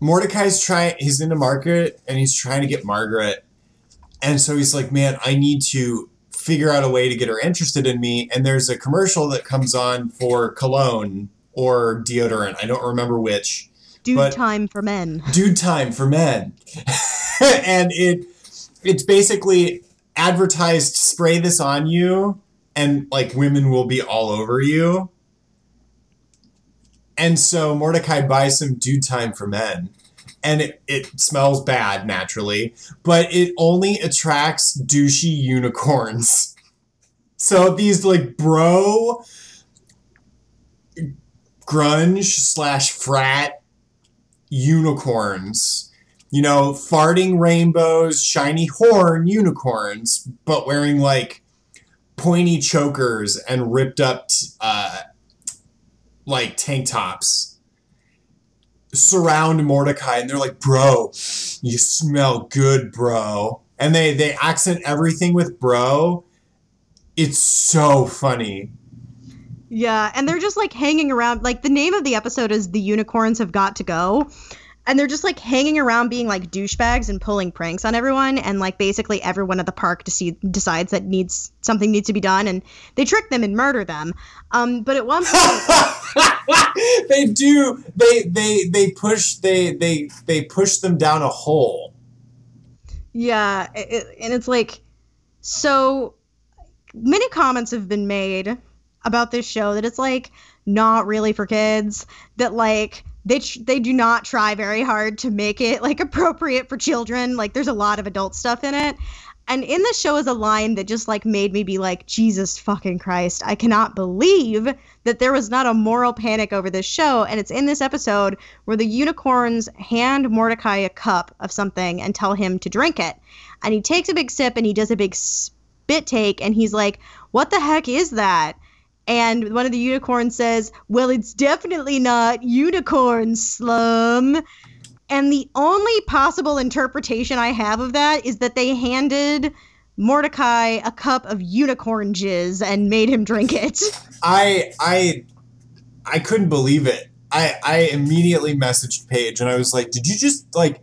Mordecai's trying; he's in the market and he's trying to get Margaret, and so he's like, "Man, I need to figure out a way to get her interested in me." And there's a commercial that comes on for cologne or deodorant. I don't remember which. Dude time for men. dude time for men [LAUGHS] and it it's basically advertised spray this on you and like women will be all over you and so mordecai buys some dude time for men and it, it smells bad naturally but it only attracts douchey unicorns [LAUGHS] so these like bro grunge slash frat unicorns. You know, farting rainbows, shiny horn unicorns, but wearing like pointy chokers and ripped up uh, like tank tops surround Mordecai and they're like, "Bro, you smell good, bro." And they they accent everything with bro. It's so funny. Yeah, and they're just like hanging around. Like the name of the episode is "The Unicorns Have Got to Go," and they're just like hanging around, being like douchebags and pulling pranks on everyone. And like basically everyone at the park decides that needs something needs to be done, and they trick them and murder them. Um, but at one point, [LAUGHS] they do. They they they push they they they push them down a hole. yeah, it, and it's like so many comments have been made about this show that it's like not really for kids that like they tr- they do not try very hard to make it like appropriate for children. Like there's a lot of adult stuff in it. And in the show is a line that just like made me be like jesus fucking christ i cannot believe that there was not a moral panic over this show. And it's in this episode where the unicorns hand mordecai a cup of something and tell him to drink it. And he takes a big sip and he does a big spit take and he's like what the heck is that and one of the unicorns says, Well, it's definitely not unicorn slum. And the only possible interpretation I have of that is that they handed Mordecai a cup of unicorn jizz and made him drink it. I I I couldn't believe it. I I immediately messaged Paige and I was like, "Did you just like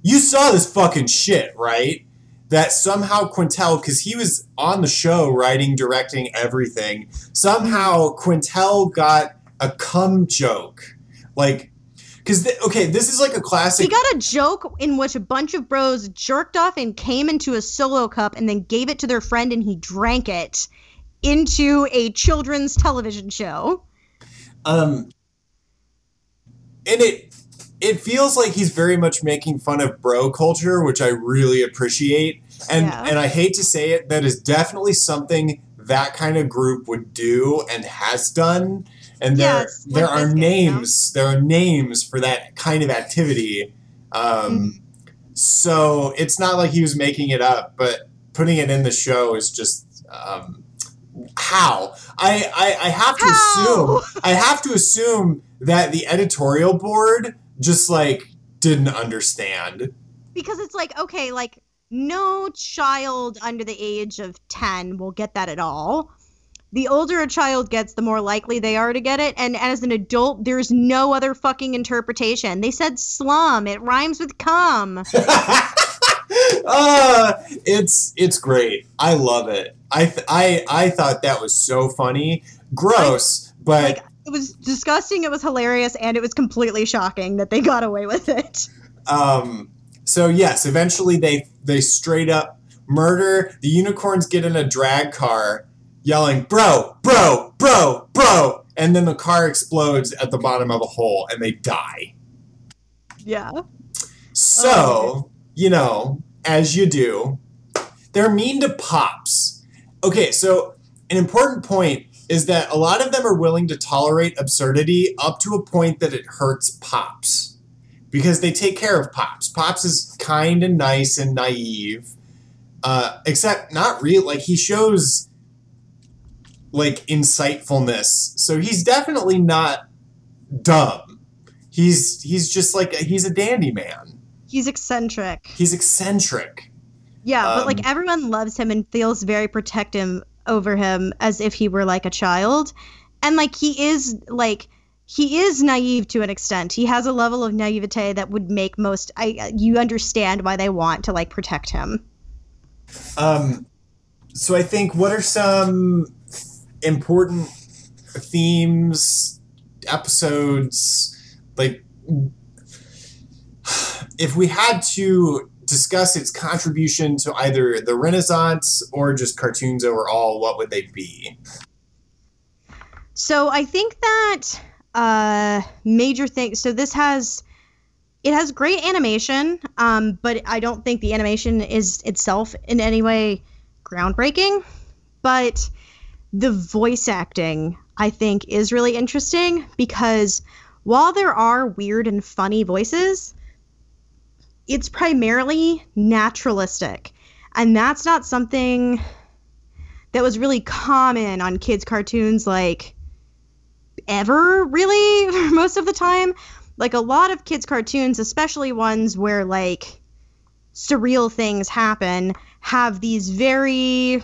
you saw this fucking shit, right?" That somehow Quintel, because he was on the show writing, directing everything, somehow Quintel got a cum joke. Like, because, th- okay, this is like a classic. He got a joke in which a bunch of bros jerked off and came into a solo cup and then gave it to their friend and he drank it into a children's television show. Um, and it it feels like he's very much making fun of bro culture, which I really appreciate. And Yeah. and I hate to say it, that is definitely something that kind of group would do and has done. And there it's there are Bizkit, you know? names there are names for that kind of activity. Um, So it's not like he was making it up, but putting it in the show is just um, how I, I I have to How? assume I have to assume that the editorial board just like didn't understand. because it's like okay like no child under the age of 10 will get that at all the older a child gets the more likely they are to get it and as an adult there's no other fucking interpretation they said slum it rhymes with cum [LAUGHS] uh, it's it's great. I love it. I th- I I thought that was so funny. Gross, but like it was disgusting it was hilarious and it was completely shocking that they got away with it Um, so yes, eventually they they straight up murder the unicorns. Get in a drag car, yelling "Bro, bro, bro, bro!" and then the car explodes at the bottom of a hole, and they die. yeah So Oh, you know, as you do, they're mean to pops. Okay, so an important point is that a lot of them are willing to tolerate absurdity up to a point that it hurts pops because they take care of pops. Pops is kind and nice and naive, uh, except not real. Like he shows like insightfulness, so he's definitely not dumb. He's he's just like he's a dandy man. he's eccentric He's eccentric. Yeah, but Um, like everyone loves him and feels very protective over him as if he were like a child. And like he is like he is naive to an extent. He has a level of naivete that would make most I you understand why they want to like protect him. Um, so I think what are some important themes, episodes, like [SIGHS] if we had to discuss its contribution to either the Renaissance or just cartoons overall, what would they be? So I think that uh major thing so this has it has great animation, um, but I don't think the animation is itself in any way groundbreaking. But the voice acting, I think, is really interesting because while there are weird and funny voices, it's primarily naturalistic. And that's not something that was really common on kids' cartoons, like ever, really, [LAUGHS] most of the time. Like a lot of kids' cartoons, especially ones where like surreal things happen, have these very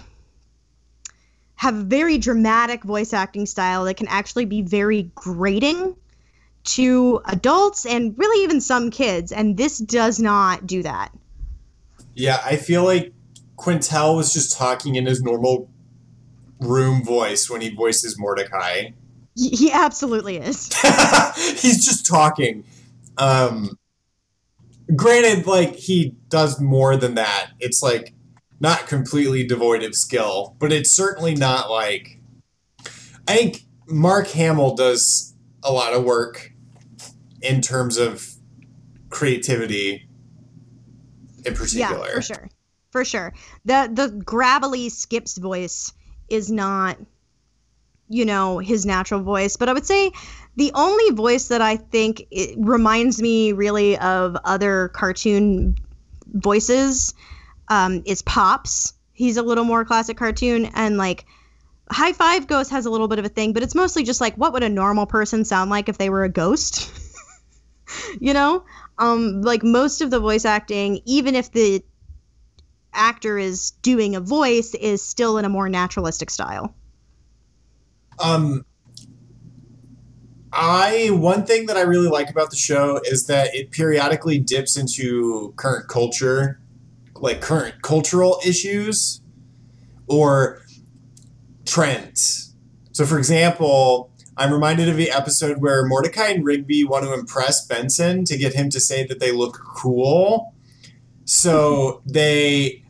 have very dramatic voice acting style that can actually be very grating to adults and really even some kids and this does not do that. Yeah i feel like quintel was just talking in his normal room voice when he voices mordecai. He absolutely is. [LAUGHS] He's just talking. Um granted like he does more than that. It's like not completely devoid of skill, but it's certainly not like. I think Mark Hamill does a lot of work in terms of creativity in particular. Yeah, for sure. For sure. The the gravelly Skips voice is not you know his natural voice, but I would say the only voice that I think it reminds me really of other cartoon voices um, is Pops. He's a little more classic cartoon, and like High Five Ghost has a little bit of a thing, but it's mostly just like what would a normal person sound like if they were a ghost? [LAUGHS] [LAUGHS] you know, um, like most of the voice acting, even if the actor is doing a voice, is still in a more naturalistic style. Um, I one thing that I really like about the show is that it periodically dips into current culture like current cultural issues or trends. So, for example, I'm reminded of the episode where Mordecai and Rigby want to impress Benson to get him to say that they look cool. So they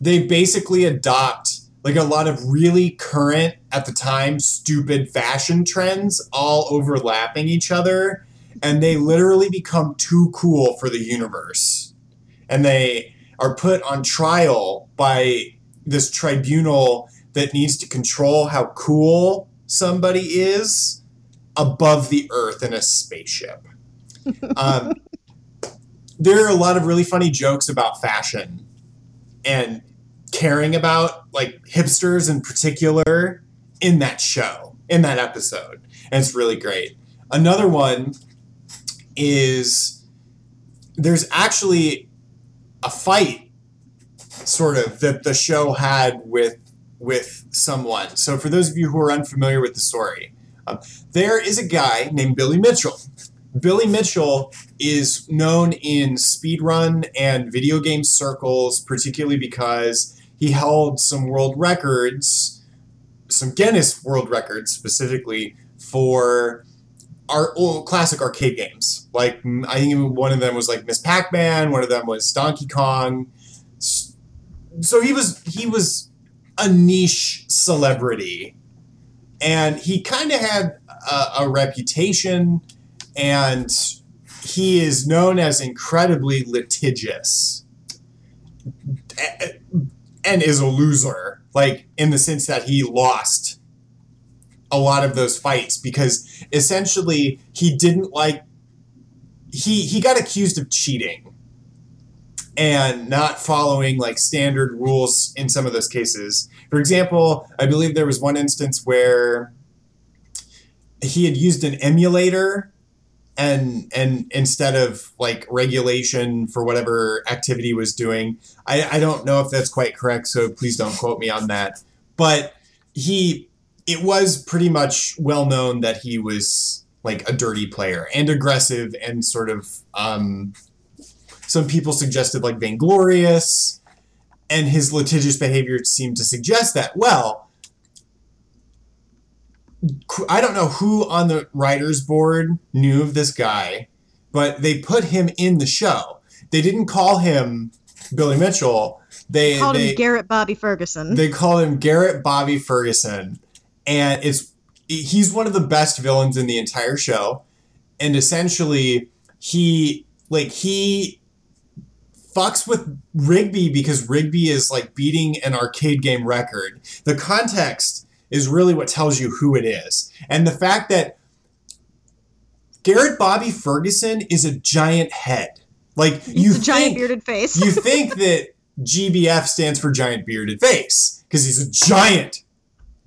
they basically adopt like a lot of really current at the time stupid fashion trends all overlapping each other and they literally become too cool for the universe. And they are put on trial by this tribunal that needs to control how cool somebody is above the earth in a spaceship. Um, [LAUGHS] there are a lot of really funny jokes about fashion and caring about like hipsters in particular in that show, in that episode. And it's really great. Another one is there's actually a fight sort of that the show had with with someone. So for those of you who are unfamiliar with the story, um, there is a guy named Billy Mitchell. Billy Mitchell is known in speedrun and video game circles, particularly because he held some world records, some Guinness World Records specifically for our old classic arcade games. Like I think one of them was like Miss Pac-Man, one of them was Donkey Kong. So he was he was a niche celebrity, and he kind of had a, a reputation, and he is known as incredibly litigious, and is a loser. Like in the sense that he lost a lot of those fights because essentially he didn't like he he got accused of cheating and not following like standard rules in some of those cases. For example, I believe there was one instance where he had used an emulator and and instead of like regulation for whatever activity was doing. I, I don't know if that's quite correct, so please don't quote me on that. But he it was pretty much well known that he was like a dirty player and aggressive and sort of um, some people suggested like vainglorious and his litigious behavior seemed to suggest that. Well i don't know who on the writers board knew of this guy but they put him in the show. They didn't call him billy mitchell. They, they called they, him garrett bobby ferguson. They called him garrett bobby ferguson. And it's he's one of the best villains in the entire show. And essentially he like he fucks with rigby because rigby is like beating an arcade game record the context is really what tells you who it is and the fact that Garrett Bobby Ferguson is a giant head. Like He's you a giant think, bearded face. you [LAUGHS] think that GBF stands for giant bearded face because he's a giant,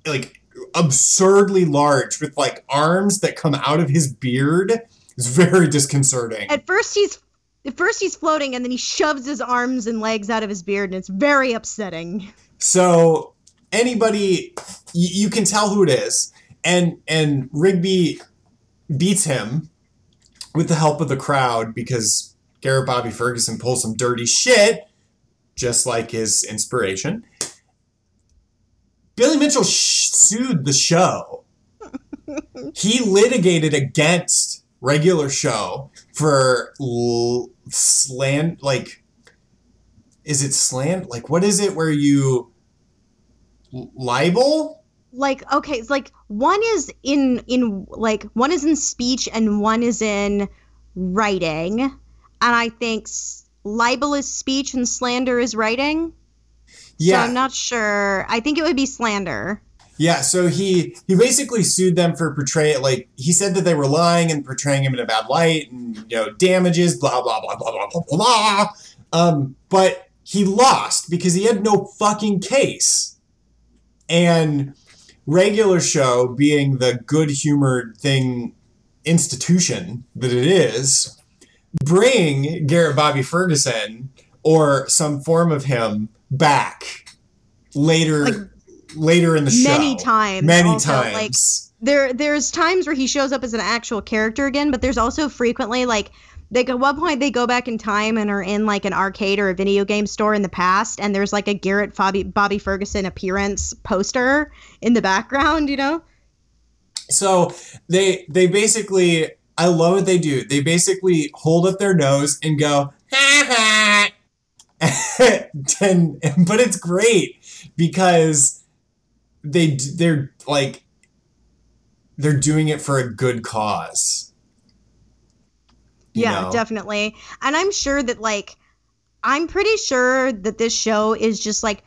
like absurdly large with like arms that come out of his beard. It's very disconcerting. at first he's at first he's floating and then he shoves his arms and legs out of his beard and it's very upsetting. So anybody, y- you can tell who it is, and and Rigby beats him with the help of the crowd because Garrett Bobby Ferguson pulls some dirty shit, just like his inspiration. Billy Mitchell sh- sued the show. [LAUGHS] he litigated against regular show for l- slant like is it slant like what is it where you libel Like okay, it's like one is in in like one is in speech and one is in writing, and I think s- libel is speech and slander is writing. yeah So I'm not sure. I think it would be slander. Yeah so he he basically sued them for portraying like he said that they were lying and portraying him in a bad light and you know damages blah blah blah blah blah blah blah, um but he lost because he had no fucking case. And regular show being the good humored thing institution that it is bring garrett bobby ferguson or some form of him back later Like, later in the show Many times. many also, times Like there there's times where he shows up as an actual character again, but there's also frequently like like at one point they go back in time and are in like an arcade or a video game store in the past and there's like a Garrett Bobby, Bobby Ferguson appearance poster in the background, you know? So they they basically I love what they do. They basically hold up their nose and go ha [LAUGHS] ha. and, but it's great because they they're like they're doing it for a good cause. Yeah, know? definitely. And I'm sure that like I'm pretty sure that this show is just like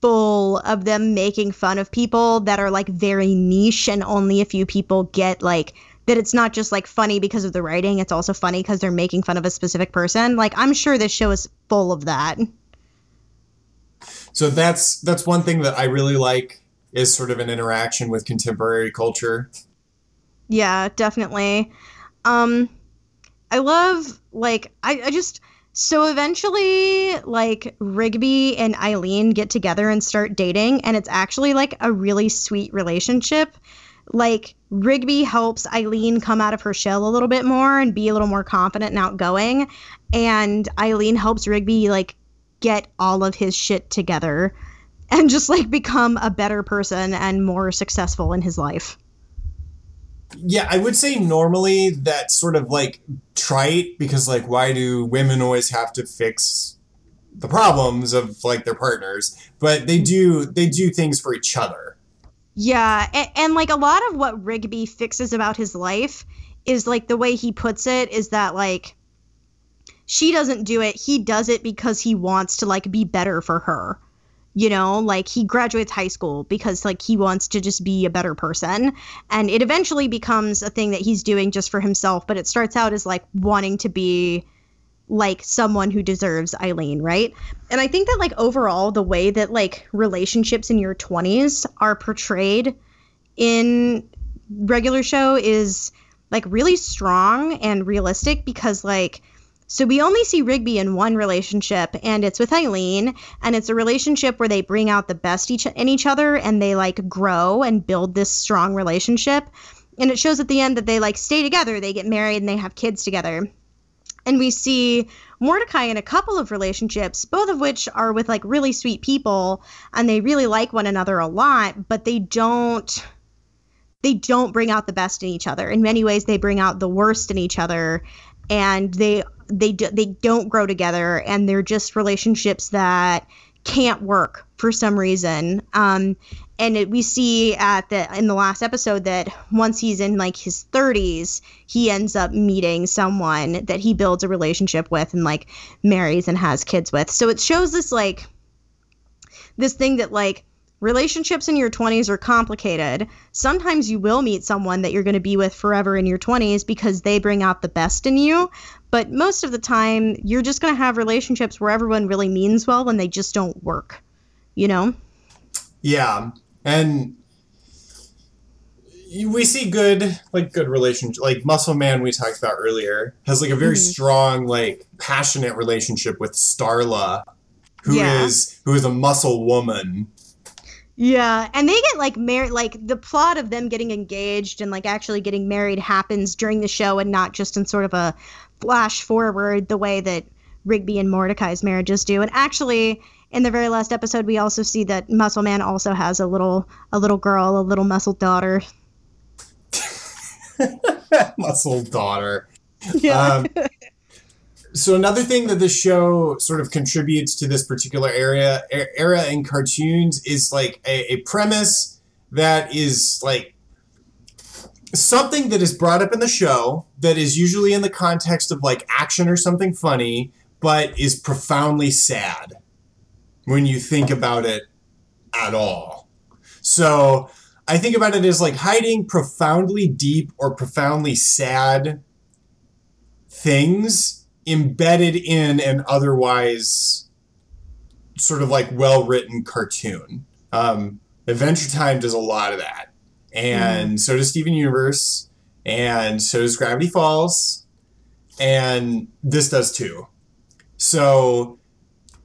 full of them making fun of people that are like very niche and only a few people get like that it's not just like funny because of the writing, it's also funny because they're making fun of a specific person. Like I'm sure this show is full of that. So that's that's one thing that I really like is sort of an interaction with contemporary culture. Yeah, definitely. Um I love like I, I just so eventually like Rigby and Eileen get together and start dating and it's actually like a really sweet relationship. Like Rigby helps Eileen come out of her shell a little bit more and be a little more confident and outgoing and Eileen helps Rigby like get all of his shit together and just like become a better person and more successful in his life. Yeah, I would say normally that sort of like trite because like why do women always have to fix the problems of like their partners? But they do they do things for each other. Yeah, and, and like a lot of what Rigby fixes about his life is like the way he puts it is that like she doesn't do it, he does it because he wants to like be better for her. You know, like he graduates high school because like he wants to just be a better person and it eventually becomes a thing that he's doing just for himself, but it starts out as like wanting to be like someone who deserves Eileen, right? And I think that like overall the way that like relationships in your 20s are portrayed in regular show is like really strong and realistic because like so we only see Rigby in one relationship and it's with Eileen and it's a relationship where they bring out the best each in each other and they like grow and build this strong relationship and it shows at the end that they like stay together, they get married and they have kids together. And we see Mordecai in a couple of relationships, both of which are with like really sweet people and they really like one another a lot, but they don't they don't bring out the best in each other. In many ways they bring out the worst in each other and they they do, they don't grow together and they're just relationships that can't work for some reason. Um, and it, we see at the in the last episode that once he's in like his 30s, he ends up meeting someone that he builds a relationship with and like marries and has kids with. So it shows this like this thing that like relationships in your 20s are complicated. Sometimes you will meet someone that you're going to be with forever in your 20s because they bring out the best in you. But most of the time, you're just going to have relationships where everyone really means well and they just don't work. You know? Yeah. And we see good like good relationship like muscle man we talked about earlier has like a very mm-hmm. strong like passionate relationship with starla who yeah. is who is a muscle woman yeah, and they get like married. Like the plot of them getting engaged and like actually getting married happens during the show, and not just in sort of a flash forward the way that Rigby and Mordecai's marriages do. And actually, in the very last episode, we also see that Muscle Man also has a little a little girl, a little muscle daughter. [LAUGHS] muscle daughter. [LAUGHS] Yeah. Um, so another thing that this show sort of contributes to this particular area era in cartoons is like a, a premise that is like something that is brought up in the show that is usually in the context of like action or something funny, but is profoundly sad when you think about it at all. So I think about it as like hiding profoundly deep or profoundly sad things embedded in an otherwise sort of like well written cartoon. Um, Adventure Time does a lot of that, and mm. so does Steven Universe, and so does Gravity Falls, and this does too. So,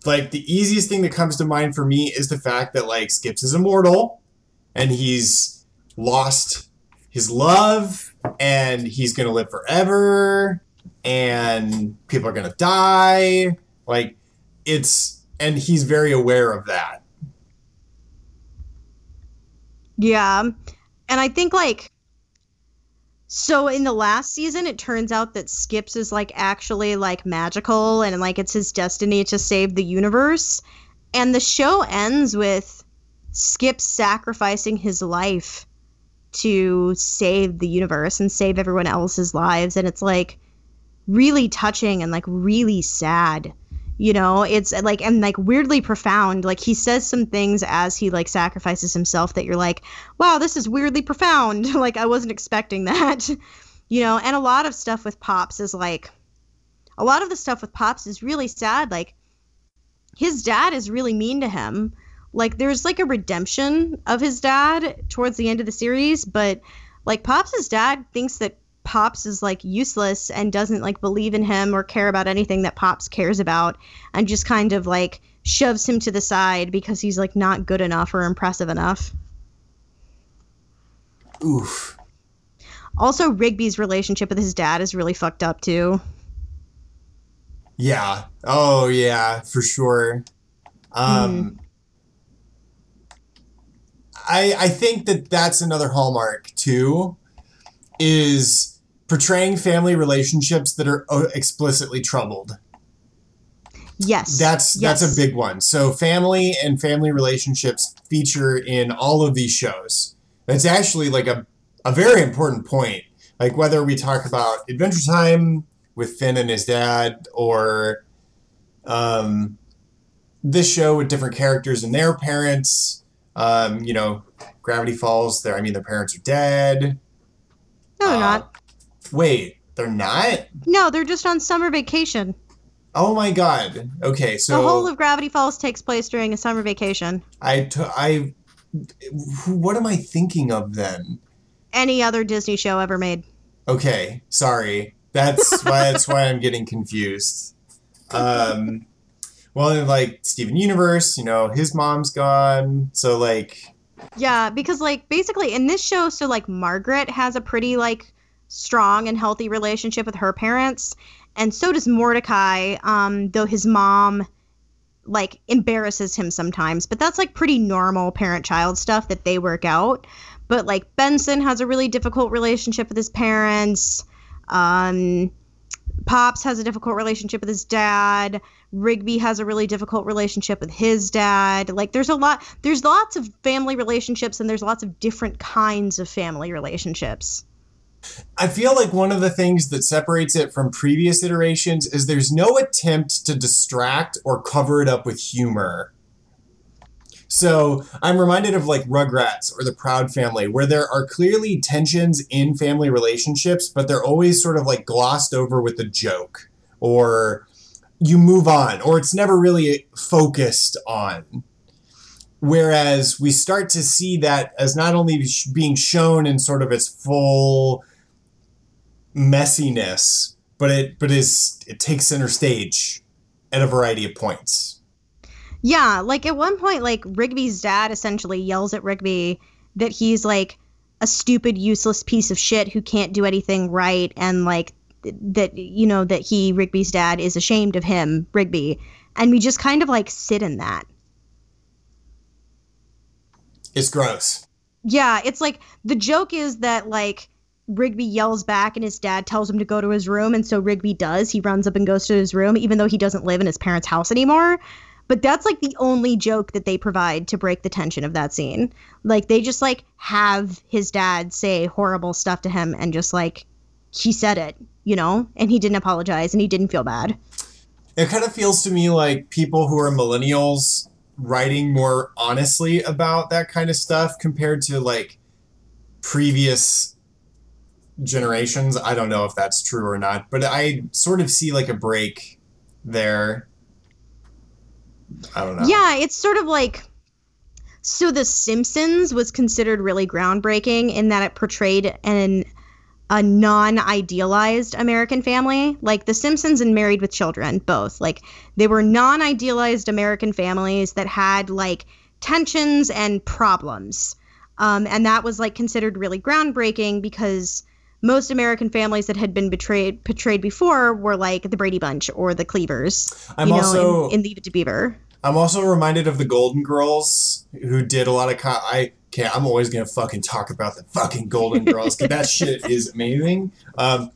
like the easiest thing that comes to mind for me is the fact that like Skips is immortal, and he's lost his love, and he's gonna live forever, and people are going to die. Like, it's, and he's very aware of that. Yeah. And I think, like, so in the last season, it turns out that Skips is, like, actually, like, magical and, like, it's his destiny to save the universe. And the show ends with Skips sacrificing his life to save the universe and save everyone else's lives. And it's like, really touching and like really sad you know? It's uh, like and like weirdly profound. Like he says some things as he like sacrifices himself that you're like wow this is weirdly profound. [LAUGHS] Like i wasn't expecting that [LAUGHS] you know? And a lot of stuff with pops is like a lot of the stuff with pops is really sad. Like his dad is really mean to him. Like there's like a redemption of his dad towards the end of the series but like pops' dad thinks that Pops is like useless and doesn't like believe in him or care about anything that Pops cares about and just kind of like shoves him to the side because he's like not good enough or impressive enough. Oof. Also, Rigby's relationship with his dad is really fucked up too. Yeah. Oh yeah, for sure. Um mm. I I think that that's another hallmark too is portraying family relationships that are uh, explicitly troubled. Yes. That's yes. that's a big one. So family and family relationships feature in all of these shows. That's actually like a a very important point. Like whether we talk about Adventure Time with Finn and his dad or um this show with different characters and their parents. Um, you know, Gravity Falls, there I mean their parents are dead. No, they're uh, not. Wait, they're not? No, they're just on summer vacation. Oh my god. Okay, so the whole of Gravity Falls takes place during a summer vacation. I, t- I, what am I thinking of then? Any other Disney show ever made. Okay, sorry. That's [LAUGHS] why. that's why I'm getting confused. Um, well, like Steven Universe, you know, his mom's gone, so like. Yeah, because like basically in this show, so like Margaret has a pretty like strong and healthy relationship with her parents, and so does Mordecai. Um, though his mom like embarrasses him sometimes, but that's like pretty normal parent-child stuff that they work out. But like Benson has a really difficult relationship with his parents. Um, Pops has a difficult relationship with his dad. Rigby has a really difficult relationship with his dad. Like there's a lot there's lots of family relationships and there's lots of different kinds of family relationships. I feel like one of the things that separates it from previous iterations is there's no attempt to distract or cover it up with humor. So I'm reminded of like Rugrats or the Proud Family, where there are clearly tensions in family relationships, but they're always sort of like glossed over with a joke, or you move on, or it's never really focused on. Whereas we start to see that as not only being shown in sort of its full messiness, but it but is it takes center stage at a variety of points. Yeah, like at one point, like Rigby's dad essentially yells at Rigby that he's like a stupid, useless piece of shit who can't do anything right, and like that you know that he Rigby's dad is ashamed of him, Rigby, and we just kind of like sit in that. It's gross. Yeah, it's like the joke is that like Rigby yells back and his dad tells him to go to his room and so Rigby does. He runs up and goes to his room even though he doesn't live in his parents' house anymore. But that's like the only joke that they provide to break the tension of that scene. Like they just like have his dad say horrible stuff to him and just like he said it, you know, and he didn't apologize and he didn't feel bad. It kind of feels to me like people who are millennials writing more honestly about that kind of stuff compared to like previous generations. I don't know if that's true or not, but I sort of see like a break there. I don't know. Yeah, it's sort of like so The Simpsons was considered really groundbreaking in that it portrayed an a non-idealized American family, like The Simpsons and Married with Children, both. Like they were non-idealized American families that had like tensions and problems. Um, and that was like considered really groundbreaking because most American families that had been betrayed portrayed before were like the Brady Bunch or the Cleavers. I'm you know, also in, in Leave It to Beaver. I'm also reminded of the Golden Girls who did a lot of. Co- I can't. I'm always gonna fucking talk about the fucking Golden Girls because that shit [LAUGHS] is amazing. Um,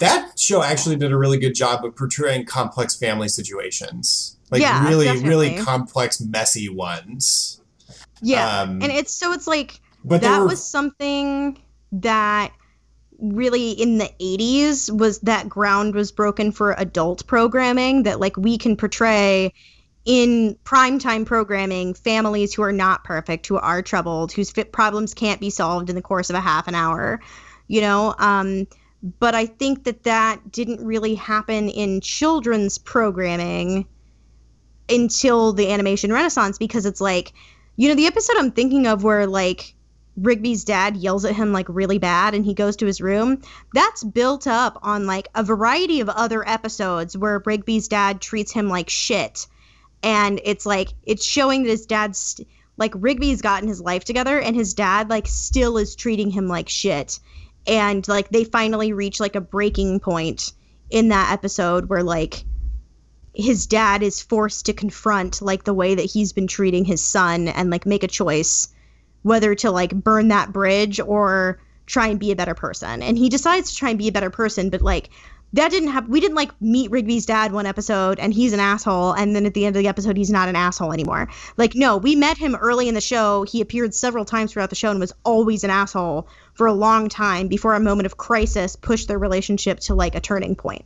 that show actually did a really good job of portraying complex family situations, like Yeah, really, definitely. really complex, messy ones. Yeah, Um, and it's so it's like But that were was something that really in the 80s was that ground was broken for adult programming that like we can portray in primetime programming families who are not perfect who are troubled whose fit problems can't be solved in the course of a half an hour you know? Um but i think that that didn't really happen in children's programming until the animation renaissance because it's like you know the episode i'm thinking of where like Rigby's dad yells at him like really bad and he goes to his room. That's built up on like a variety of other episodes where Rigby's dad treats him like shit. And it's like it's showing that his dad's like Rigby's gotten his life together and his dad like still is treating him like shit. And like they finally reach like a breaking point in that episode where like his dad is forced to confront like the way that he's been treating his son and like make a choice whether to like burn that bridge or try and be a better person. And he decides to try and be a better person, but like that didn't happen. We didn't like meet Rigby's dad one episode and he's an asshole, and then at the end of the episode he's not an asshole anymore. Like no, we met him early in the show. He appeared several times throughout the show and was always an asshole for a long time before a moment of crisis pushed their relationship to like a turning point.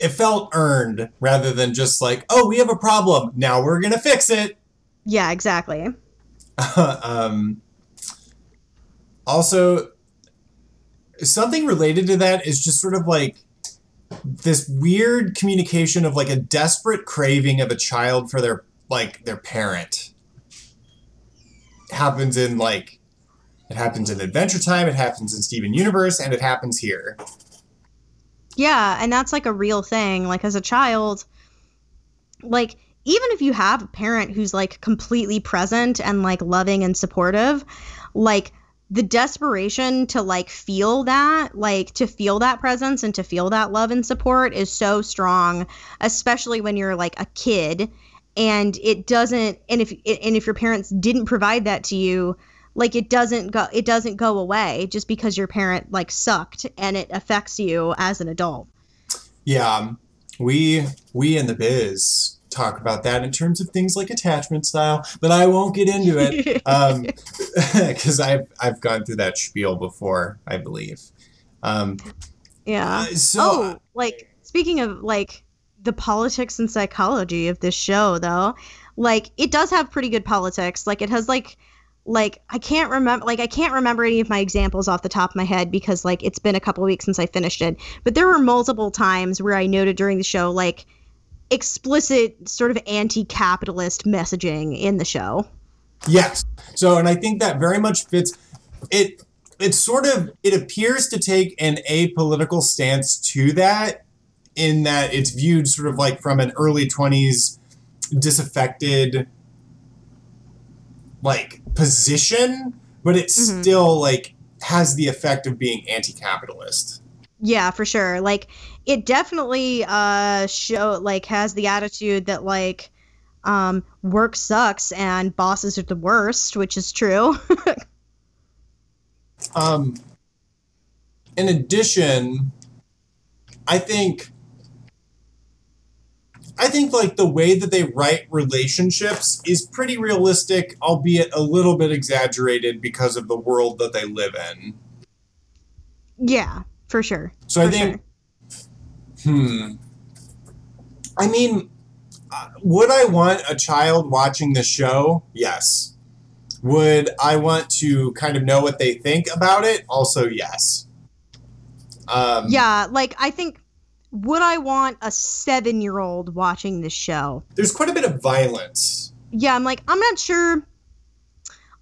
it felt earned rather than just like, oh, we have a problem. Now we're gonna fix it. Yeah, exactly. [LAUGHS] um, also, something related to that is just sort of like this weird communication of like a desperate craving of a child for their like their parent happens in like it happens in Adventure Time, it happens in Steven Universe, and it happens here. Yeah, and that's like a real thing. Like as a child, like even if you have a parent who's like completely present and like loving and supportive, like the desperation to like feel that, like to feel that presence and to feel that love and support is so strong, especially when you're like a kid and it doesn't and if and if your parents didn't provide that to you, like it doesn't go it doesn't go away just because your parent like sucked and it affects you as an adult. Yeah, um, we we in the biz talk about that in terms of things like attachment style, but I won't get into it [LAUGHS] [LAUGHS] because I've I've gone through that spiel before, I believe. Um, Yeah. uh, so oh, like speaking of like the politics and psychology of this show though, like it does have pretty good politics. Like it has like like I can't remember like I can't remember any of my examples off the top of my head because like it's been a couple weeks since I finished it. But there were multiple times where I noted during the show like explicit sort of anti-capitalist messaging in the show. Yes. So and I think that very much fits it it's sort of it appears to take an apolitical stance to that in that it's viewed sort of like from an early 20s disaffected like position but it Mhm. still like has the effect of being anti-capitalist Yeah, for sure. Like it definitely uh show like has the attitude that like um work sucks and bosses are the worst, which is true. [LAUGHS] um in addition i think i think like the way that they write relationships is pretty realistic albeit a little bit exaggerated because of the world that they live in yeah, for sure. so i For think hmm. I mean uh, would i want a child watching the show? Yes. Would i want to kind of know what they think about it? Also yes. Um, Yeah, like I think would I want a 7-year-old watching this show? there's quite a bit of violence. Yeah, I'm like I'm not sure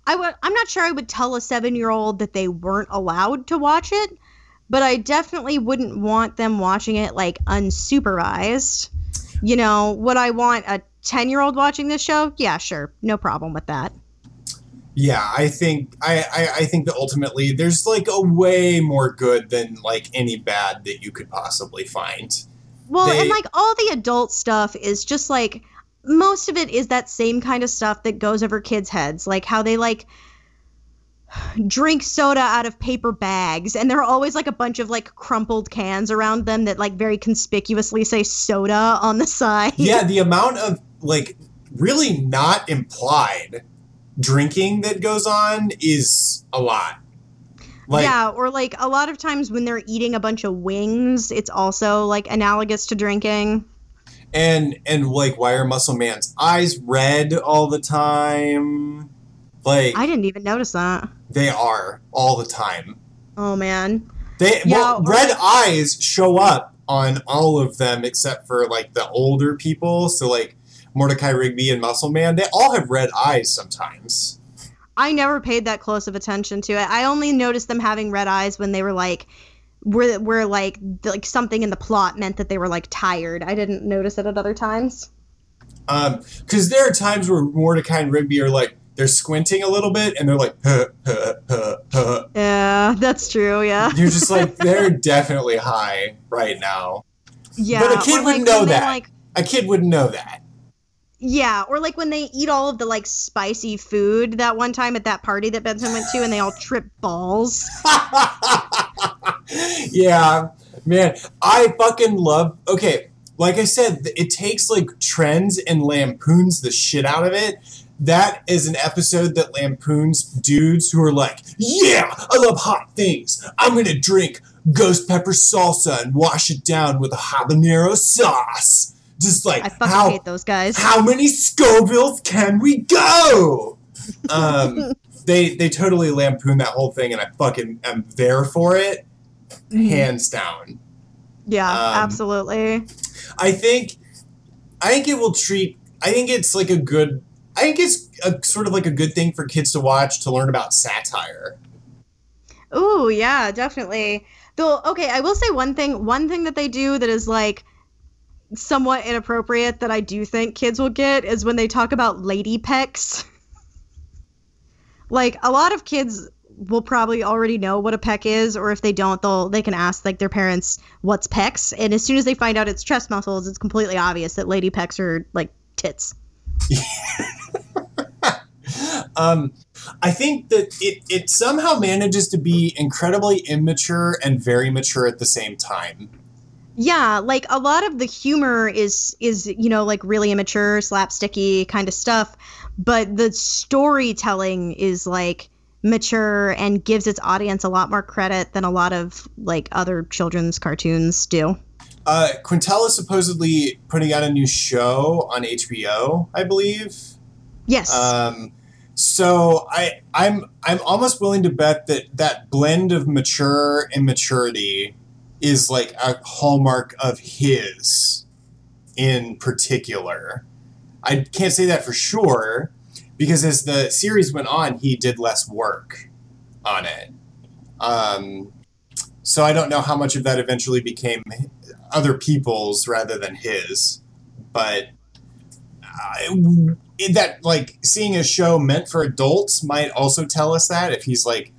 I would I'm not sure I would tell a 7-year-old that they weren't allowed to watch it, but I definitely wouldn't want them watching it like unsupervised. You know, would I want a 10-year-old watching this show? Yeah, sure. No problem with that. Yeah, I think I, I I think that ultimately there's like a way more good than like any bad that you could possibly find. Well, They- and like all the adult stuff is just like most of it is that same kind of stuff that goes over kids' heads, like how they like drink soda out of paper bags and there are always like a bunch of like crumpled cans around them that like very conspicuously say soda on the side. Yeah, the amount of like really not implied drinking that goes on is a lot. Like yeah, or like a lot of times when they're eating a bunch of wings, it's also like analogous to drinking. and and like why are Muscle Man's eyes red all the time? Like I didn't even notice that. They are all the time. Oh man. They Yeah, well, red eyes show up on all of them except for like the older people. So like Mordecai Rigby and Muscle Man, they all have red eyes sometimes. I never paid that close of attention to it. I only noticed them having red eyes when they were like where where like like something in the plot meant that they were like tired. I didn't notice it at other times. Um, because there are times where Mordecai and Rigby are like they're squinting a little bit and they're like, huh, huh, huh, huh. Yeah, that's true. Yeah. you're just like [LAUGHS] they're definitely high right now. Yeah. But a kid wouldn't like, know that. Like, A kid wouldn't know that. yeah, or like when they eat all of the like spicy food that one time at that party that Benson went to, and they all [LAUGHS] trip balls. [LAUGHS] yeah, man, I fucking love. Okay, like I said, it takes like trends and lampoons the shit out of it. That is an episode that lampoons dudes who are like, "Yeah, I love hot things. I'm gonna drink ghost pepper salsa and wash it down with a habanero sauce." Just like I fucking how hate those guys. how many Scovilles can we go? [LAUGHS] Um, they they totally lampoon that whole thing, and I fucking am there for it, Mhm. hands down. Yeah, um, absolutely. I think I think it will treat. I think it's like a good. I think it's a sort of like a good thing for kids to watch to learn about satire. Oh yeah, definitely. Though, okay, I will say one thing. One thing that they do that is like somewhat inappropriate that I do think kids will get is when they talk about lady pecs. [LAUGHS] like a lot of kids will probably already know what a peck is, or if they don't, they'll they can ask like their parents what's pecs, and as soon as they find out it's chest muscles, it's completely obvious that lady pecs are like tits. [LAUGHS] Um, I think that it it somehow manages to be incredibly immature and very mature at the same time. Yeah, like a lot of the humor is is you know like really immature, slapsticky kind of stuff, but the storytelling is like mature and gives its audience a lot more credit than a lot of like other children's cartoons do. Uh, Quintel is supposedly putting out a new show on HBO, I believe. Yes. Um, so I I'm I'm almost willing to bet that that blend of mature and maturity is like a hallmark of his in particular. I can't say that for sure because as the series went on, he did less work on it. Um, so I don't know how much of that eventually became other people's rather than his, but that like seeing a show meant for adults might also tell us that if he's like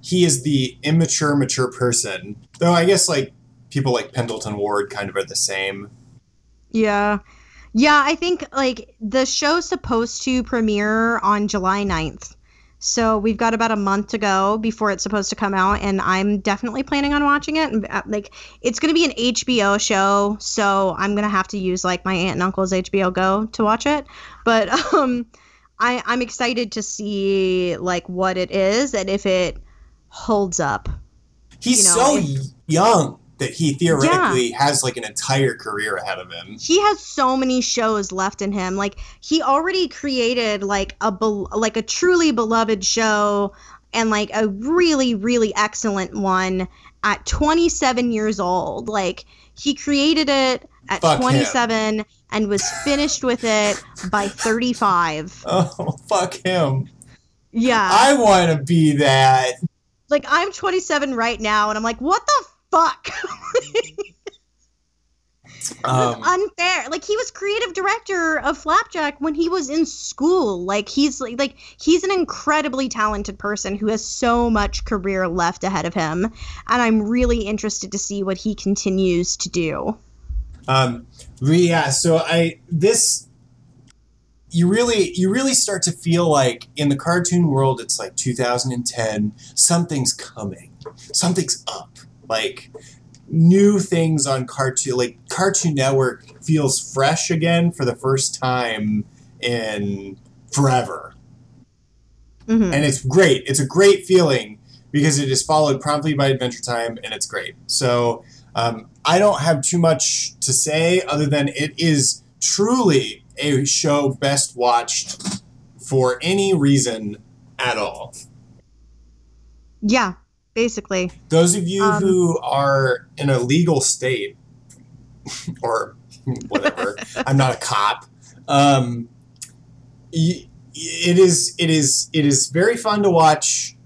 he is the immature mature person though i guess like people like pendleton ward kind of are the same yeah. Yeah, I think like the show's supposed to premiere on July 9th. So we've got about a month to go before it's supposed to come out and I'm definitely planning on watching it and uh, like it's going to be an HBO show, so I'm going to have to use like my aunt and uncle's HBO Go to watch it. But [LAUGHS] um I I'm excited to see like what it is and if it holds up. he's You know, so if- young that he theoretically has like an entire career ahead of him. He has so many shows left in him. Like he already created like a bel- like a truly beloved show and like a really really excellent one at 27 years old. Like he created it at Fuck him. 27 and was finished with it by 35 [LAUGHS] oh fuck him. Yeah. I want to be that. Like i'm 27 right now and i'm like what the fuck [LAUGHS] um, unfair. Like he was creative director of Flapjack when he was in school. Like he's like like he's an incredibly talented person who has so much career left ahead of him, and I'm really interested to see what he continues to do. Um, yeah, so I this you really you really start to feel like in the cartoon world it's like 2010 something's coming something's up like new things on cartoon like cartoon network feels fresh again for the first time in forever Mhm. and it's great. It's a great feeling because it is followed promptly by Adventure Time, and it's great. So um, I don't have too much to say other than it is truly a show best watched for any reason at all. Yeah, basically. Those of you Um, who are in a legal state, [LAUGHS] or whatever, [LAUGHS] I'm not a cop. Um, y- it is it is it is very fun to watch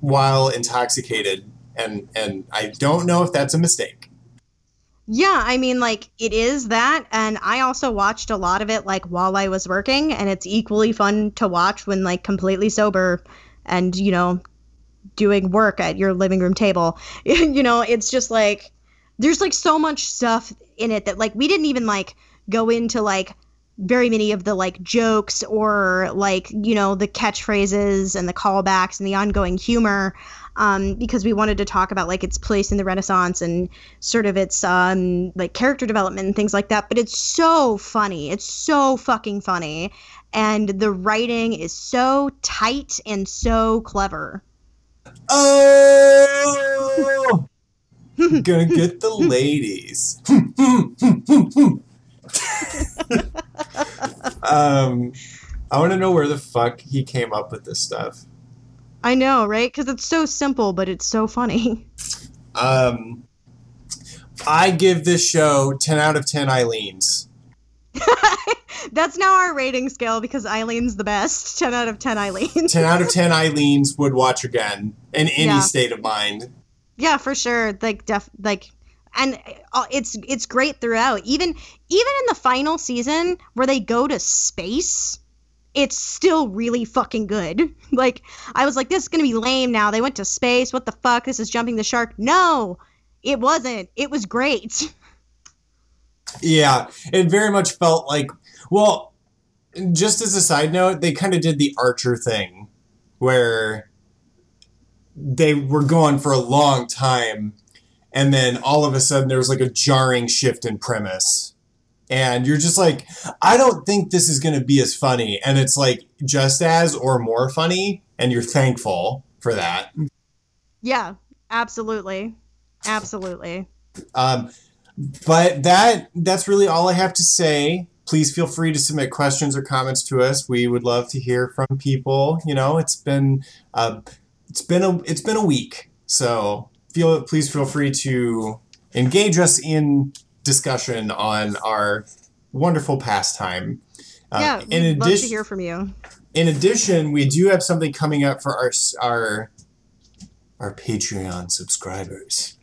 while intoxicated, and and I don't know if that's a mistake. Yeah, I mean, like it is that, and I also watched a lot of it like while I was working, and it's equally fun to watch when like completely sober, and you know, doing work at your living room table. [LAUGHS] you know, it's just like there's like so much stuff in it that like we didn't even like go into like very many of the like jokes or like you know the catchphrases and the callbacks and the ongoing humor um, because we wanted to talk about like its place in the renaissance and sort of its um, like character development and things like that. But it's so funny. It's so fucking funny. And the writing is so tight and so clever Oh, [LAUGHS] gonna get the ladies. [LAUGHS] um, I want to know where the fuck he came up with this stuff. i know right because it's so simple but it's so funny [LAUGHS] Um, I give this show ten out of ten Eileen's. That's now our rating scale because eileen's the best [LAUGHS] 10 out of 10 eileen Ten out of ten [LAUGHS] Eileen's would watch again in any Yeah. state of mind. Yeah, for sure. Like def like and uh, it's it's great throughout. Even even in the final season where they go to space, it's still really fucking good. [LAUGHS] Like I was like this is going to be lame now. They went to space. What the fuck? This is jumping the shark. No. It wasn't. It was great. Yeah, it very much felt like well, just as a side note, they kind of did the Archer thing where they were going for a long time and then all of a sudden there was like a jarring shift in premise. And you're just like, I don't think this is going to be as funny. And it's like just as or more funny. And you're thankful for that. Yeah, absolutely. Absolutely. Um, but that that's really all I have to say. Please feel free to submit questions or comments to us. We would love to hear from people. You know, it's been uh, it's been a it's been a week, so feel please feel free to engage us in discussion on our wonderful pastime. Uh, yeah, in addition, love to hear from you. In addition, we do have something coming up for our our our Patreon subscribers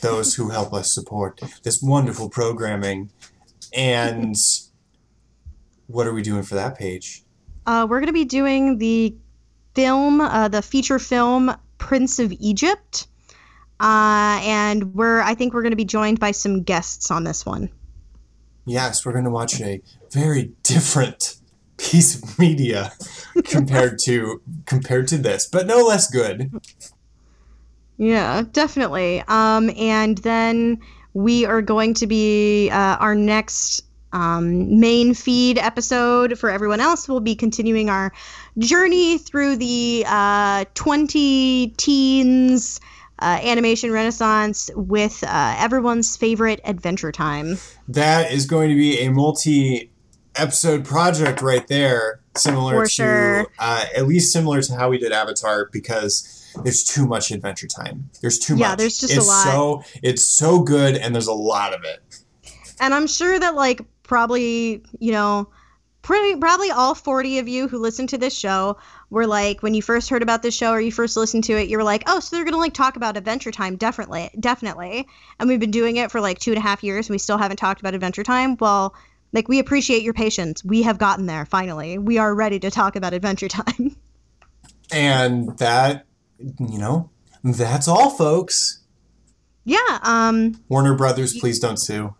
those who help us support this wonderful programming. And what are we doing for that page? Uh, we're going to be doing the film, uh, the feature film Prince of Egypt. Uh, and we're, I think we're going to be joined by some guests on this one. Yes, we're going to watch a very different piece of media [LAUGHS] compared to compared to this, but no less good. Yeah, definitely. Um, and then we are going to be uh, our next um, main feed episode for everyone else. We'll be continuing our journey through the uh, 20 teens uh, animation renaissance with uh, everyone's favorite Adventure Time. That is going to be a multi episode project right there, similar for to sure. Uh, at least similar to how we did Avatar, because there's too much Adventure Time. There's too yeah, much. Yeah, there's just it's a lot. So it's so good, and there's a lot of it. And I'm sure that like probably you know. Pretty, probably all 40 of you who listen to this show were like when you first heard about this show or you first listened to it you were like oh so they're gonna like talk about adventure time definitely definitely and we've been doing it for like two and a half years and we still haven't talked about adventure time well like we appreciate your patience we have gotten there finally we are ready to talk about adventure [LAUGHS] time and that you know, that's all, folks. Yeah. Um, Warner Brothers, please don't sue.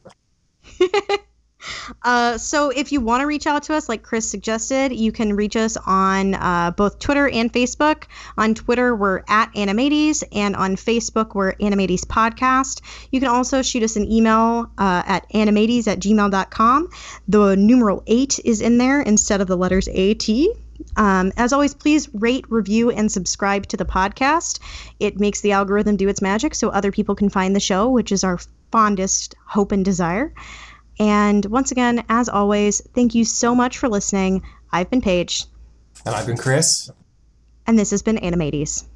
[LAUGHS] uh, so if you want to reach out to us, like Chris suggested, you can reach us on uh, both Twitter and Facebook. On Twitter, we're at Animates, and on Facebook, we're Animates Podcast. You can also shoot us an email uh, at animates at gmail.com. The numeral 8 is in there instead of the letters AT. Um, as always, please rate, review, and subscribe to the podcast. It makes the algorithm do its magic so other people can find the show, which is our fondest hope and desire. And once again, as always, thank you so much for listening. I've been Paige. And I've been Chris. And this has been Animates.